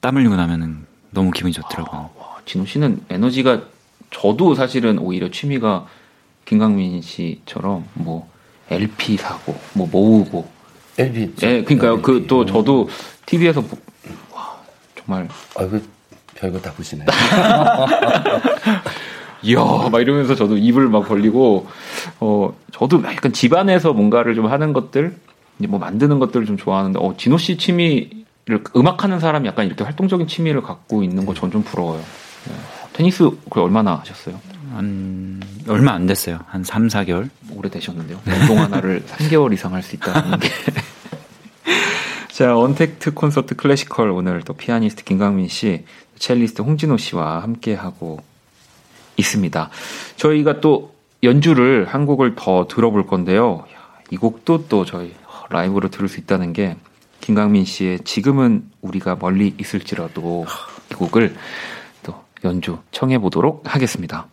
[SPEAKER 8] 땀 흘리고 나면은 너무 기분이 좋더라고요.
[SPEAKER 1] 와, 진호 씨는 에너지가 저도 사실은 오히려 취미가 김강민 씨처럼 뭐 LP 사고 뭐 모으고
[SPEAKER 7] LB.
[SPEAKER 1] 예, 그러니까요. 그 또 저도 TV에서 와, 정말
[SPEAKER 7] 아이고 별거 다 보시네.
[SPEAKER 1] 이야, 막 이러면서 저도 입을 막 벌리고, 어, 저도 약간 집안에서 뭔가를 좀 하는 것들, 이제 뭐 만드는 것들을 좀 좋아하는데, 어, 진호 씨 취미를, 음악하는 사람이 약간 이렇게 활동적인 취미를 갖고 있는 거 전 좀 부러워요. 네. 테니스 그 얼마나 하셨어요?
[SPEAKER 8] 한 얼마 안 됐어요. 한 3, 4개월.
[SPEAKER 1] 오래 되셨는데요. 운동 하나를 3개월 이상 할 수 있다는 게. 자, 언택트 콘서트 클래시컬 오늘 또 피아니스트 김강민 씨, 첼리스트 홍진호 씨와 함께 하고 있습니다. 저희가 또 연주를 한 곡을 더 들어볼 건데요. 야, 이 곡도 또 저희 라이브로 들을 수 있다는 게 김강민 씨의 지금은 우리가 멀리 있을지라도 이 곡을 또 연주 청해 보도록 하겠습니다.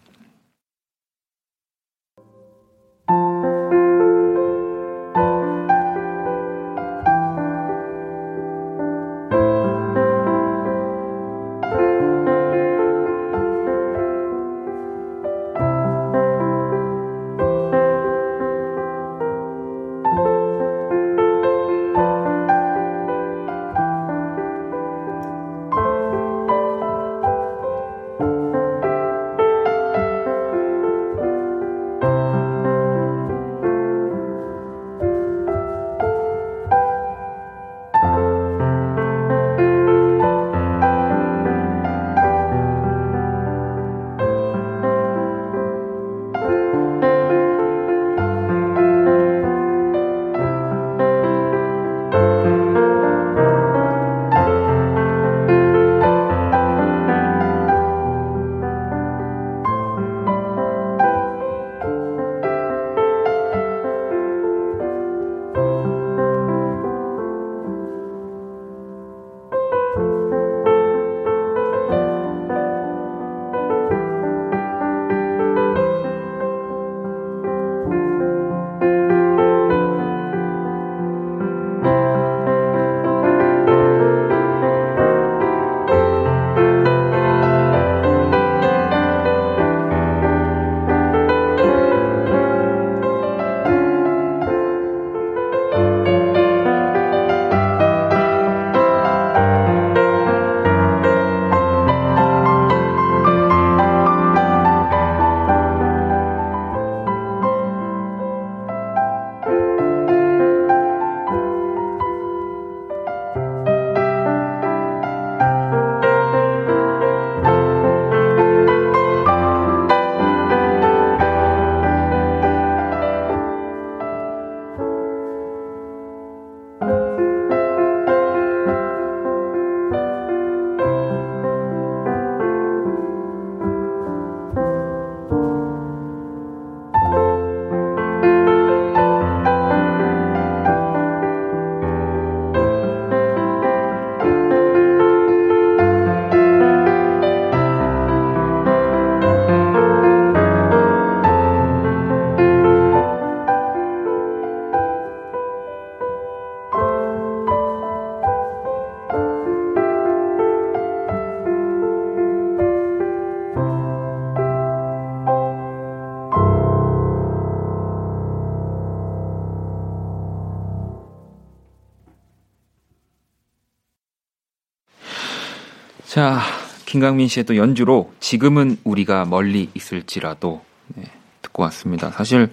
[SPEAKER 1] 자, 김강민 씨의 또 연주로 지금은 우리가 멀리 있을지라도 네, 듣고 왔습니다. 사실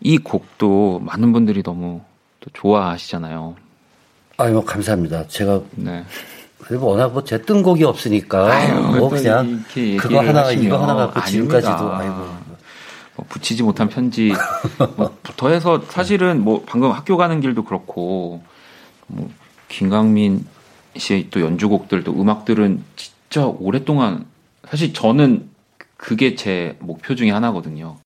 [SPEAKER 1] 이 곡도 많은 분들이 너무 또 좋아하시잖아요.
[SPEAKER 7] 아유, 뭐 감사합니다. 제가
[SPEAKER 1] 네.
[SPEAKER 7] 그리고 워낙 뭐 제 뜬곡이 없으니까
[SPEAKER 1] 아유, 뭐또
[SPEAKER 7] 그냥 그거 하나
[SPEAKER 1] 하시면
[SPEAKER 7] 이거 하나 갖고
[SPEAKER 1] 아닙니다.
[SPEAKER 7] 지금까지도 아이고
[SPEAKER 1] 뭐 붙이지 못한 편지. 뭐 더해서 사실은 뭐 방금 학교 가는 길도 그렇고 뭐 김강민 씨의 또 연주곡들 또 음악들은 진짜 오랫동안 사실 저는 그게 제 목표 중에 하나거든요.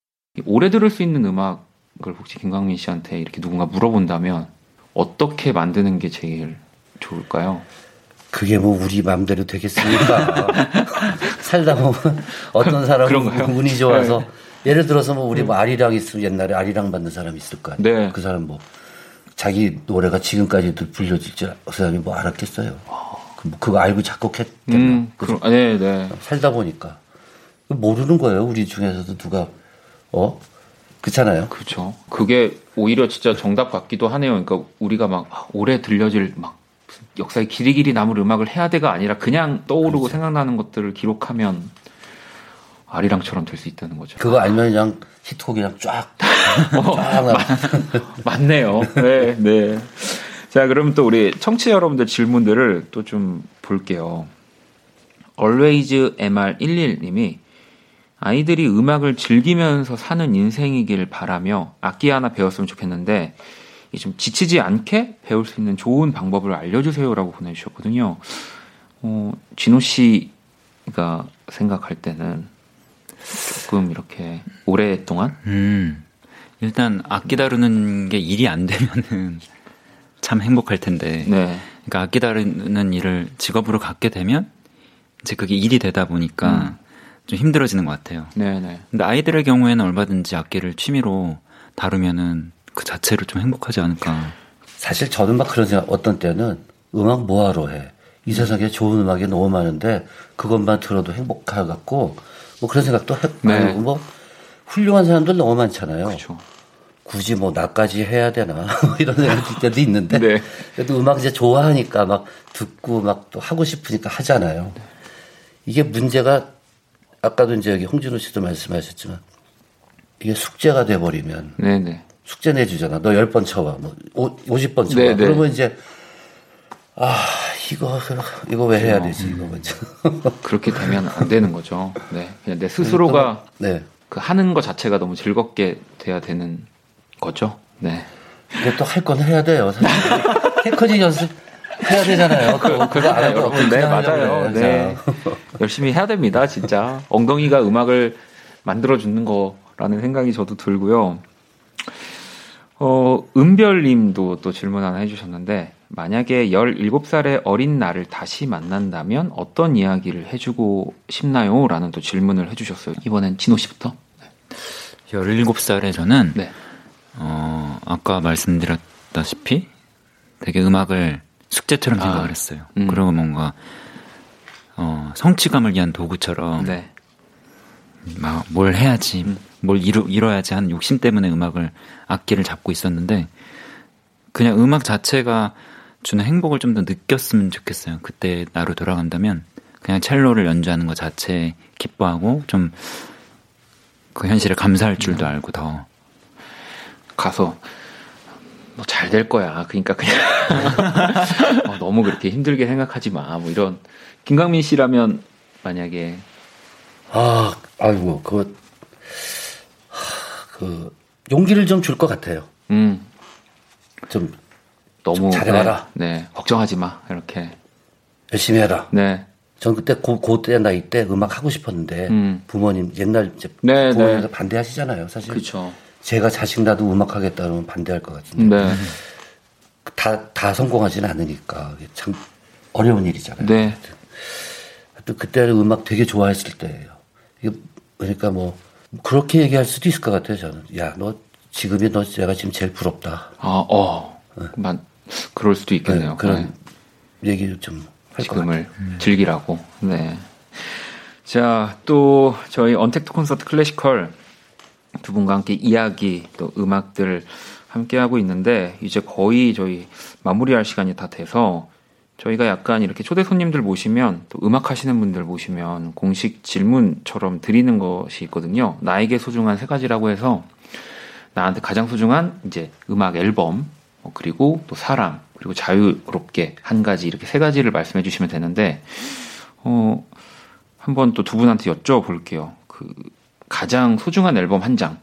[SPEAKER 1] 오래 들을 수 있는 음악을 혹시 김강민 씨한테 이렇게 누군가 물어본다면 어떻게 만드는 게 제일 좋을까요?
[SPEAKER 7] 그게 뭐 우리 마음대로 되겠습니까? 살다 보면 어떤 사람은? 운이 좋아서 예를 들어서 뭐 우리 뭐 아리랑 있으면 옛날에 아리랑 받는 사람 있을 거 아니에요.
[SPEAKER 1] 네.
[SPEAKER 7] 그 사람 뭐 자기 노래가 지금까지도 불려질 줄그 사람이 뭐 알았겠어요. 그뭐 그거 알고 작곡했겠나.
[SPEAKER 1] 음? 그럼, 네, 네.
[SPEAKER 7] 살다 보니까 모르는 거예요. 우리 중에서도 누가 어 그렇잖아요.
[SPEAKER 1] 그렇죠. 그게 오히려 진짜 정답 같기도 하네요. 그러니까 우리가 막 아, 오래 들려질 막 무슨 역사에 길이 길이 남을 음악을 해야 돼가 아니라 그냥 떠오르고
[SPEAKER 7] 그렇죠.
[SPEAKER 1] 생각나는 것들을 기록하면 아리랑처럼 될 수 있다는 거죠.
[SPEAKER 7] 그거 알면 그냥 히트곡 그냥 쫙,
[SPEAKER 1] 어,
[SPEAKER 7] 쫙 나.
[SPEAKER 1] 맞네요. 네, 네. 자, 그럼 또 우리 청취자 여러분들 질문들을 또 좀 볼게요. always mr11 님이 아이들이 음악을 즐기면서 사는 인생이길 바라며 악기 하나 배웠으면 좋겠는데 이좀 지치지 않게 배울 수 있는 좋은 방법을 알려주세요라고 보내주셨거든요. 어, 진호 씨가 생각할 때는 조금 이렇게 오랫동안
[SPEAKER 8] 음, 일단 악기 다루는 게 일이 안 되면은 참 행복할 텐데.
[SPEAKER 1] 네,
[SPEAKER 8] 그러니까 악기 다루는 일을 직업으로 갖게 되면 이제 그게 일이 되다 보니까 좀 힘들어지는 것 같아요.
[SPEAKER 1] 네, 네.
[SPEAKER 8] 근데 아이들의 경우에는 얼마든지 악기를 취미로 다루면은 그 자체로 좀 행복하지 않을까.
[SPEAKER 7] 사실 저는 막 그런 생각, 어떤 때는 음악 뭐하러 해. 이 세상에 좋은 음악이 너무 많은데 그것만 들어도 행복해갖고 뭐 그런 생각도 해,
[SPEAKER 1] 네.
[SPEAKER 7] 하고 뭐 훌륭한 사람들 너무 많잖아요.
[SPEAKER 1] 그렇죠.
[SPEAKER 7] 굳이 뭐 나까지 해야 되나 뭐 이런 생각이 들 때도 있는데
[SPEAKER 1] 네.
[SPEAKER 7] 그래도 음악 이제 좋아하니까 막 듣고 막 또 하고 싶으니까 하잖아요. 이게 문제가 아까도 이제 여기 홍진호 씨도 말씀하셨지만 이게 숙제가 돼버리면
[SPEAKER 1] 네, 네.
[SPEAKER 7] 숙제 내주잖아. 너열번 쳐봐. 뭐, 오, 50번 쳐봐.
[SPEAKER 1] 네, 네.
[SPEAKER 7] 그러면 이제, 아, 이거, 이거 왜 해야 되지, 이거 먼저.
[SPEAKER 1] 그렇게 되면 안 되는 거죠. 네. 그냥 내 스스로가
[SPEAKER 7] 네.
[SPEAKER 1] 그 하는 것 자체가 너무 즐겁게 돼야 되는 거죠. 네.
[SPEAKER 7] 근데 또 할 건 해야 돼요. 사실. 테크닉 연습 해야 되잖아요. 그거, 그거 안 하고
[SPEAKER 1] 여러분, 네, 맞아요.
[SPEAKER 7] 그래.
[SPEAKER 1] 네. 열심히 해야 됩니다, 진짜. 엉덩이가 음악을 만들어 주는 거라는 생각이 저도 들고요. 어, 은별님도 또 질문 하나 해주셨는데, 만약에 17살의 어린 나를 다시 만난다면 어떤 이야기를 해주고 싶나요? 라는 또 질문을 해주셨어요. 이번엔 진호 씨부터.
[SPEAKER 8] 17살에 저는
[SPEAKER 1] 네.
[SPEAKER 8] 어, 아까 말씀드렸다시피 되게 음악을 숙제처럼
[SPEAKER 1] 아,
[SPEAKER 8] 생각을 했어요.
[SPEAKER 1] 음.
[SPEAKER 8] 그리고 뭔가 어, 성취감을 위한 도구처럼
[SPEAKER 1] 네.
[SPEAKER 8] 막 뭘 해야지, 뭘 이루, 이뤄야지 하는 욕심 때문에 음악을 악기를 잡고 있었는데 그냥 음악 자체가 주는 행복을 좀 더 느꼈으면 좋겠어요. 그때 나로 돌아간다면 그냥 첼로를 연주하는 것 자체에 기뻐하고 좀 그 현실에 감사할 줄도 알고 더
[SPEAKER 1] 가서 뭐잘될 거야. 그러니까 그냥 어, 너무 그렇게 힘들게 생각하지 마. 뭐 이런 김강민 씨라면 만약에
[SPEAKER 7] 아, 아이고, 그, 하, 그, 용기를 좀 줄 것 같아요.
[SPEAKER 1] 음
[SPEAKER 7] 좀
[SPEAKER 1] 너무
[SPEAKER 7] 잘해봐라.
[SPEAKER 1] 네, 네, 걱정하지 마. 이렇게
[SPEAKER 7] 열심히 해라.
[SPEAKER 1] 네.
[SPEAKER 7] 전 그때 고, 그때 나이 때 음악 하고 싶었는데
[SPEAKER 1] 음.
[SPEAKER 7] 부모님 옛날 이제
[SPEAKER 1] 네,
[SPEAKER 7] 부모님들
[SPEAKER 1] 네.
[SPEAKER 7] 반대하시잖아요. 사실
[SPEAKER 1] 그렇죠.
[SPEAKER 7] 제가 자식 나도 음악 하겠다 그러면 반대할 것 같은데
[SPEAKER 1] 네.
[SPEAKER 7] 다, 다 성공하지는 않으니까 참 어려운 일이잖아요.
[SPEAKER 1] 네.
[SPEAKER 7] 또 그때는 음악 되게 좋아했을 때예요. 그러니까 뭐 그렇게 얘기할 수도 있을 것 같아요. 저는 야 너 지금이 너 내가 지금 제일 부럽다.
[SPEAKER 1] 아, 어. 만 그럴 수도 있겠네요.
[SPEAKER 7] 네, 그런
[SPEAKER 1] 네.
[SPEAKER 7] 얘기를 좀할것 같아요.
[SPEAKER 1] 지금을 즐기라고. 네. 자, 또 저희 언택트 콘서트 클래시컬 두 분과 함께 이야기 또 음악들을 함께 하고 있는데 이제 거의 저희 마무리할 시간이 다 돼서 저희가 약간 이렇게 초대 손님들 모시면 또 음악 하시는 분들 모시면 공식 질문처럼 드리는 것이 있거든요. 나에게 소중한 세 가지라고 해서 나한테 가장 소중한 이제 음악 앨범 어, 그리고 또 사람 그리고 자유롭게 한 가지 이렇게 세 가지를 말씀해 주시면 되는데 어 한번 또 두 분한테 여쭤볼게요. 그 가장 소중한 앨범 한 장.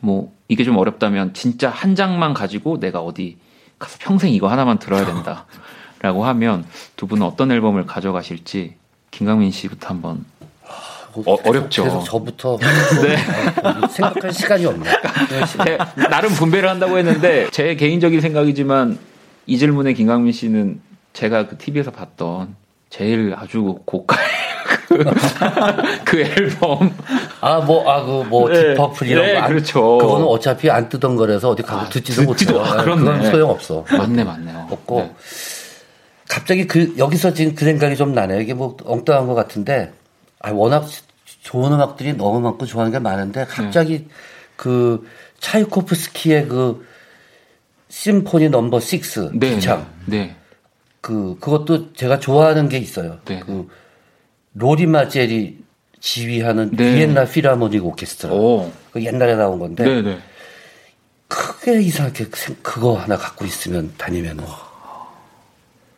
[SPEAKER 1] 뭐 이게 좀 어렵다면 진짜 한 장만 가지고 내가 어디 가서 평생 이거 하나만 들어야 된다라고 하면 두 분은 어떤 앨범을 가져가실지 김강민 씨부터 한번 어, 어렵죠.
[SPEAKER 7] 계속 저부터
[SPEAKER 1] 네.
[SPEAKER 7] 생각할 시간이 없네.
[SPEAKER 1] 제- 나름 분배를 한다고 했는데 제 개인적인 생각이지만 이 질문에 김강민 씨는 제가 그 TV에서 봤던 제일 아주 고가의 그, 그 앨범
[SPEAKER 7] 아, 뭐, 아, 그, 뭐,
[SPEAKER 1] 네.
[SPEAKER 7] 딥퍼플 이런
[SPEAKER 1] 네,
[SPEAKER 7] 거. 안-
[SPEAKER 1] 그렇죠.
[SPEAKER 7] 그거는 어차피 안 뜨던 거라서 어디 가서
[SPEAKER 1] 아,
[SPEAKER 7] 듣지도
[SPEAKER 1] 듣지도
[SPEAKER 7] 못해요.
[SPEAKER 1] 아.
[SPEAKER 7] 그건 소용 없어.
[SPEAKER 1] 맞네 맞네 요.
[SPEAKER 7] 없고.
[SPEAKER 1] 네.
[SPEAKER 7] 갑자기 그, 여기서 지금 그 생각이 좀 나네요. 이게 뭐 엉뚱한 것 같은데, 아, 워낙 좋은 음악들이 너무 많고 좋아하는 게 많은데, 갑자기 그 차이코프스키의 그 Symphony Number 6
[SPEAKER 1] 네,
[SPEAKER 7] 비창
[SPEAKER 1] 네.
[SPEAKER 7] 그 그것도 제가 좋아하는 게 있어요.
[SPEAKER 1] 네.
[SPEAKER 7] 그 로린 마젤이 지휘하는
[SPEAKER 1] 네.
[SPEAKER 7] 비엔나 필하모닉 오케스트라.
[SPEAKER 1] 오.
[SPEAKER 7] 그 옛날에 나온 건데
[SPEAKER 1] 네, 네.
[SPEAKER 7] 크게 이상하게 생- 그거 하나 갖고 있으면 다니면은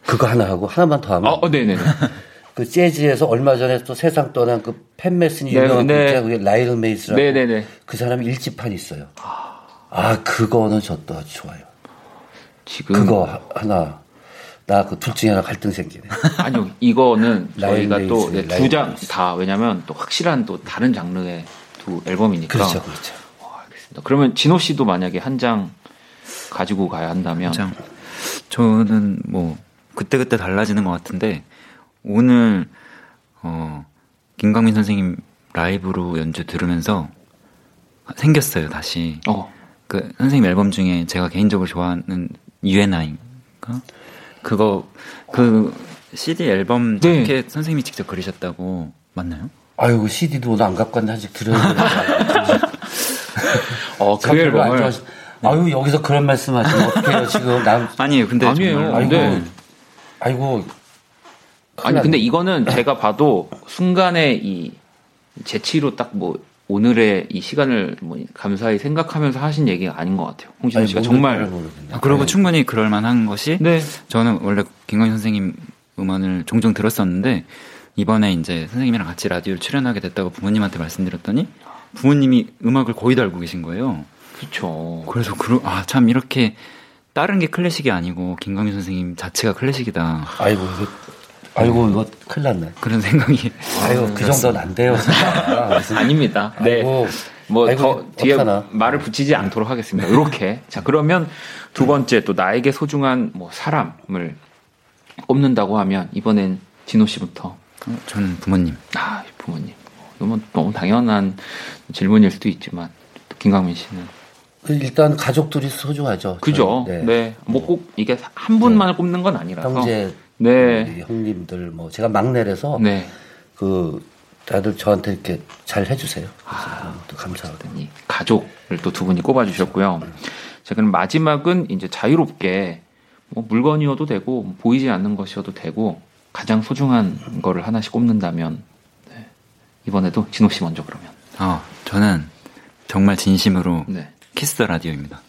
[SPEAKER 7] 그거 하나 하고 하나만 더 하면
[SPEAKER 1] 아, 어, 네, 네. 네.
[SPEAKER 7] 그 재즈에서 얼마 전에 또 세상 떠난 그 팻 메시니
[SPEAKER 1] 네,
[SPEAKER 7] 유명한
[SPEAKER 1] 네.
[SPEAKER 7] 그게 라일 메이스라고
[SPEAKER 1] 네, 네, 네.
[SPEAKER 7] 그 사람이 1집판이 있어요. 아 그거는 저 또 좋아요.
[SPEAKER 1] 지금
[SPEAKER 7] 그거 하- 하나 나 그 둘 중에 하나 갈등 생기네.
[SPEAKER 1] 아니요, 이거는
[SPEAKER 7] 라일
[SPEAKER 1] 저희가 또
[SPEAKER 7] 메이스,
[SPEAKER 1] 두
[SPEAKER 7] 라일
[SPEAKER 1] 장
[SPEAKER 7] 메이스.
[SPEAKER 1] 다 왜냐면 또 확실한 또 다른 장르의 두 앨범이니까.
[SPEAKER 7] 그렇죠, 그렇죠.
[SPEAKER 1] 어, 알겠습니다. 그러면 진호 씨도 만약에 한 장 가지고 가야 한다면
[SPEAKER 8] 장 저는 뭐 그때그때 달라지는 것 같은데 오늘 어 김광민 선생님 라이브로 연주 들으면서 생겼어요 다시
[SPEAKER 1] 어,
[SPEAKER 8] 그 선생님 앨범 중에 제가 개인적으로 좋아하는 유엔아인가 그거 그 CD 앨범
[SPEAKER 1] 네.
[SPEAKER 8] 자켓 선생님이 직접 그리셨다고 맞나요?
[SPEAKER 7] 아유 CD도 오늘 안 갖고 왔는데 아직 들어야.
[SPEAKER 1] 어,
[SPEAKER 7] 그참 별로 안
[SPEAKER 1] 앨범을
[SPEAKER 7] 좋아하시- 아유 여기서 그런 말씀하시면 어떡해요 지금 남
[SPEAKER 8] 아니에요 근데
[SPEAKER 1] 아니에요.
[SPEAKER 8] 정말
[SPEAKER 7] 아이고
[SPEAKER 1] 네.
[SPEAKER 7] 아이고
[SPEAKER 1] 아니 근데 이거는 제가 봐도 순간에 이 재치로 딱 뭐 오늘의 이 시간을 뭐 감사히 생각하면서 하신 얘기가 아닌 것 같아요. 홍진호 씨가 정말.
[SPEAKER 8] 아, 그러고 충분히 그럴 만한 것이
[SPEAKER 1] 네.
[SPEAKER 8] 저는 원래 김광현 선생님 음원을 종종 들었었는데 이번에 이제 선생님이랑 같이 라디오를 출연하게 됐다고 부모님한테 말씀드렸더니 부모님이 음악을 거의 다 알고 계신 거예요.
[SPEAKER 1] 그렇죠.
[SPEAKER 8] 그래서 그러 아참 이렇게 다른 게 클래식이 아니고 김광현 선생님 자체가 클래식이다
[SPEAKER 7] 아이고 아이고 이거 큰일 났네.
[SPEAKER 8] 그런 생각이
[SPEAKER 7] 아이고 그 정도는 안 돼요.
[SPEAKER 1] 아닙니다. 네.
[SPEAKER 7] 아이고,
[SPEAKER 1] 뭐
[SPEAKER 7] 아이고,
[SPEAKER 1] 더 뒤에
[SPEAKER 7] 어떡하나.
[SPEAKER 1] 말을 붙이지 않도록 하겠습니다. 이렇게. 자, 그러면 두 번째 또 나에게 소중한 뭐 사람을 꼽는다고 하면 이번엔 진호 씨부터.
[SPEAKER 8] 어, 저는 부모님
[SPEAKER 1] 아, 부모님. 이건 너무 당연한 질문일 수도 있지만 또 김강민 씨는
[SPEAKER 7] 그 일단 가족들이 소중하죠.
[SPEAKER 1] 그죠?
[SPEAKER 7] 저는.
[SPEAKER 1] 네. 뭐꼭 이게 한 분만을 꼽는 건 아니라서.
[SPEAKER 7] 형제,
[SPEAKER 1] 네.
[SPEAKER 7] 우리 형님들 뭐 제가 막내라서
[SPEAKER 1] 네.
[SPEAKER 7] 그 다들 저한테 이렇게 잘 해주세요.
[SPEAKER 1] 아. 이 가족을 또 두 분이 꼽아주셨고요. 자, 그럼 마지막은 이제 자유롭게 뭐 물건이어도 되고 뭐 보이지 않는 것이어도 되고 가장 소중한 거를 하나씩 꼽는다면 네. 이번에도 진호 씨 먼저 그러면.
[SPEAKER 8] 아 저는 정말 진심으로
[SPEAKER 1] 네.
[SPEAKER 8] 키스 더 라디오입니다.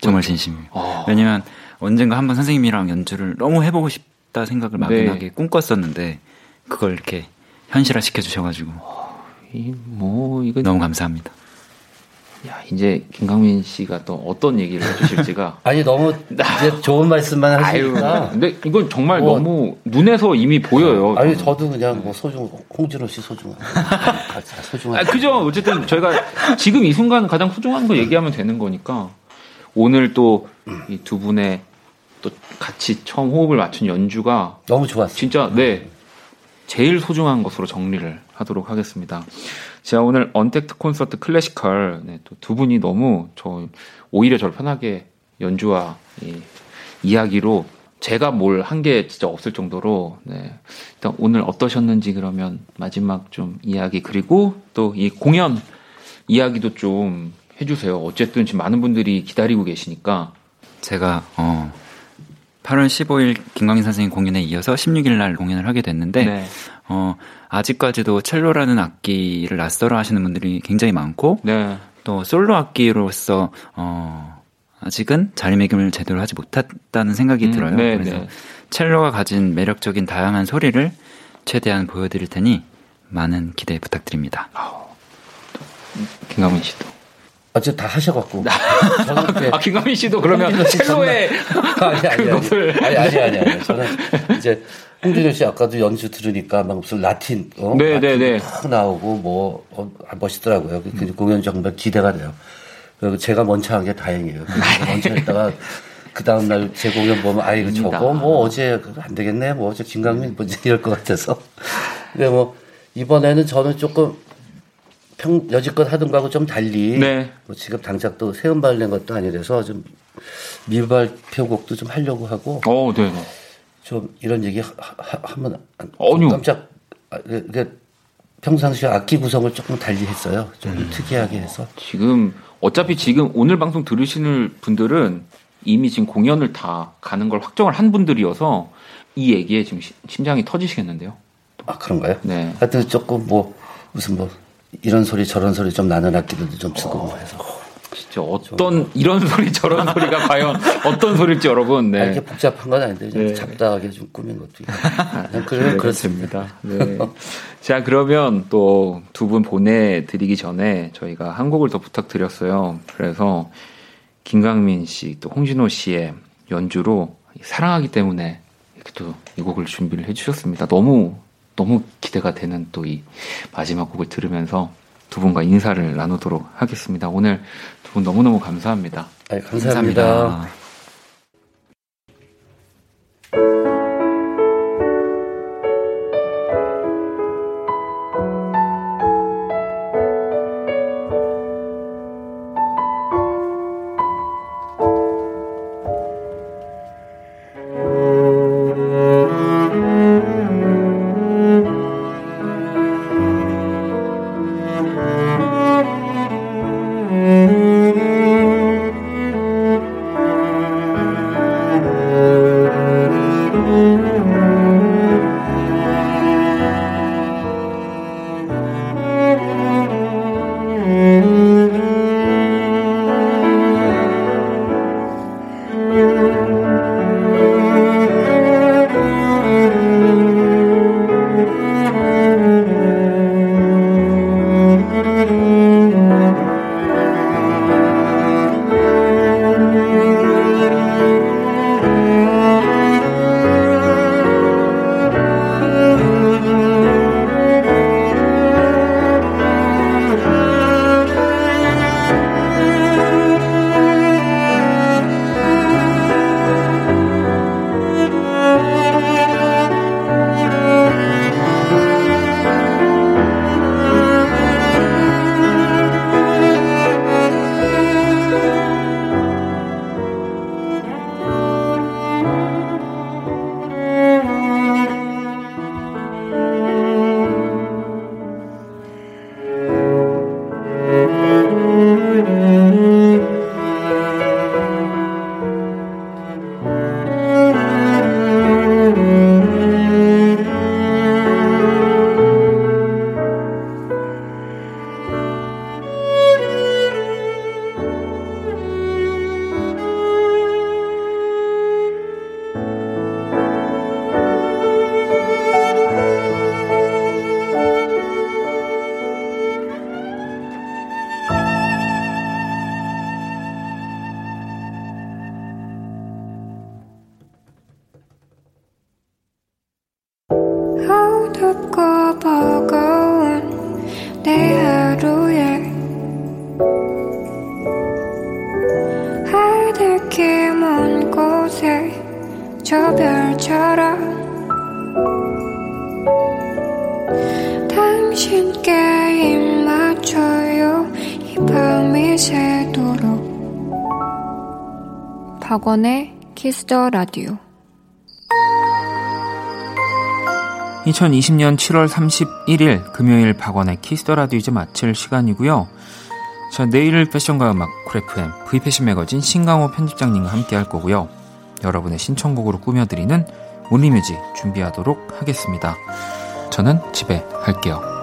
[SPEAKER 8] 정말 진심이에요.
[SPEAKER 1] 어.
[SPEAKER 8] 왜냐면 언젠가 한번 선생님이랑 연주를 너무 해보고 싶다 생각을 막연하게
[SPEAKER 1] 네.
[SPEAKER 8] 꿈꿨었는데 그걸 이렇게 현실화 시켜주셔가지고
[SPEAKER 1] 이뭐 이거
[SPEAKER 8] 너무 감사합니다.
[SPEAKER 1] 야 이제 김강민 씨가 또 어떤 얘기를 해주실지가.
[SPEAKER 7] 아니 너무 이제 좋은 말씀만 하시니까.
[SPEAKER 1] 근데 이건 정말
[SPEAKER 7] 뭐-
[SPEAKER 1] 너무 눈에서 이미 보여요.
[SPEAKER 7] 아니
[SPEAKER 1] 저는.
[SPEAKER 7] 저도 그냥 뭐 소중 홍진호 씨 소중한. 다 소중한.
[SPEAKER 1] 아, 그죠. 어쨌든 저희가 지금 이 순간 가장 소중한 거 얘기하면 되는 거니까 오늘 또 이 두 분의 또 같이 처음 호흡을 맞춘 연주가
[SPEAKER 7] 너무 좋았어요.
[SPEAKER 1] 진짜 네 제일 소중한 것으로 정리를 하도록 하겠습니다. 제가 오늘 언택트 콘서트 클래시컬 네, 또두 분이 너무 저 오히려 저를 편하게 연주와 이 이야기로 제가 뭘 한 게 진짜 없을 정도로 네. 일단 오늘 어떠셨는지 그러면 마지막 좀 이야기 그리고 또 이 공연 이야기도 좀 해주세요. 어쨌든 지금 많은 분들이 기다리고 계시니까
[SPEAKER 8] 제가 어 8월 15일 김광인 선생님 공연에 이어서 16일 날 공연을 하게 됐는데
[SPEAKER 1] 네.
[SPEAKER 8] 어 아직까지도 첼로라는 악기를 낯설어 하시는 분들이 굉장히 많고
[SPEAKER 1] 네.
[SPEAKER 8] 또 솔로 악기로서 어 아직은 자리매김을 제대로 하지 못했다는 생각이
[SPEAKER 1] 음,
[SPEAKER 8] 들어요.
[SPEAKER 1] 네,
[SPEAKER 8] 그래서
[SPEAKER 1] 네.
[SPEAKER 8] 첼로가 가진 매력적인 다양한 소리를 최대한 보여드릴 테니 많은 기대 부탁드립니다.
[SPEAKER 1] 김강민 씨도.
[SPEAKER 7] 어째 다 하셔갖고.
[SPEAKER 1] 아 김강민 씨도 그러면 첼로의
[SPEAKER 7] 아니, 아니,
[SPEAKER 1] 그것을-
[SPEAKER 7] 아니, 아니, 아니, 아니. 저는 이제 홍준호 씨 아까도 연주 들으니까 막 무슨 라틴, 어?
[SPEAKER 1] 네,
[SPEAKER 7] 라틴
[SPEAKER 1] 네, 네.
[SPEAKER 7] 탁 나오고 뭐, 어, 아, 멋있더라고요. 그, 그 공연 정말 기대가 돼요. 그리고 제가 먼저 한게 다행이에요. 그래서 먼저 했다가 그 다음날 제 공연 보면 아, 이거 저거. 뭐 어제 안 되겠네. 뭐 어제 김강민 뭐 이럴 것 같아서. 근데 뭐 이번에는 저는 조금 평, 여지껏 하던 거하고 좀 달리
[SPEAKER 1] 네.
[SPEAKER 7] 뭐 지금 당장 또 새 음반 낸 것도 아니라서 좀 미발표곡도 좀 하려고 하고
[SPEAKER 1] 어, 네. 네.
[SPEAKER 7] 좀 이런 얘기 하, 하, 하면 안-
[SPEAKER 1] 아니요.
[SPEAKER 7] 깜짝 아, 이게 평상시에 악기 구성을 조금 달리 했어요. 좀
[SPEAKER 1] 음.
[SPEAKER 7] 특이하게 해서.
[SPEAKER 1] 지금 어차피 지금 오늘 방송 들으시는 분들은 이미 지금 공연을 다 가는 걸 확정을 한 분들이어서 이 얘기에 지금 시- 심장이 터지시겠는데요.
[SPEAKER 7] 아 그런가요?
[SPEAKER 1] 네.
[SPEAKER 7] 하여튼 조금 뭐 무슨 뭐 이런 소리 저런 소리 좀 나는 악기들도 좀 쓰고 뭐 해서
[SPEAKER 1] 진짜 어떤 이런 소리 저런 소리가 과연 어떤 소리일지 여러분.
[SPEAKER 7] 아,
[SPEAKER 1] 네.
[SPEAKER 7] 이렇게 복잡한 건 아닌데
[SPEAKER 1] 네.
[SPEAKER 7] 잡다하게 좀 꾸민 것도 있고 그래 그렇습니다.
[SPEAKER 1] 네. 자, 그러면 또 두 분 보내드리기 전에 저희가 한 곡을 더 부탁드렸어요. 그래서 김강민 씨, 또 홍진호 씨의 연주로 사랑하기 때문에 이렇게 또 이 곡을 준비를 해주셨습니다. 너무, 너무 기대가 되는 또 이 마지막 곡을 들으면서 두 분과 인사를 나누도록 하겠습니다. 오늘 두 분 너무너무 감사합니다.
[SPEAKER 7] 아, 감사합니다.
[SPEAKER 6] 어둡고 Kiss the Radio
[SPEAKER 1] 2020년 7월 31일 금요일 박원의 Kiss the Radio 이제 마칠 시간이고요. 자, 내일 패션과 음악 쿨FM V패션 매거진 신강호 편집장님과 함께 할 거고요. 여러분의 신청곡으로 꾸며드리는 Only Music 준비하도록 하겠습니다. 저는 집에 갈게요.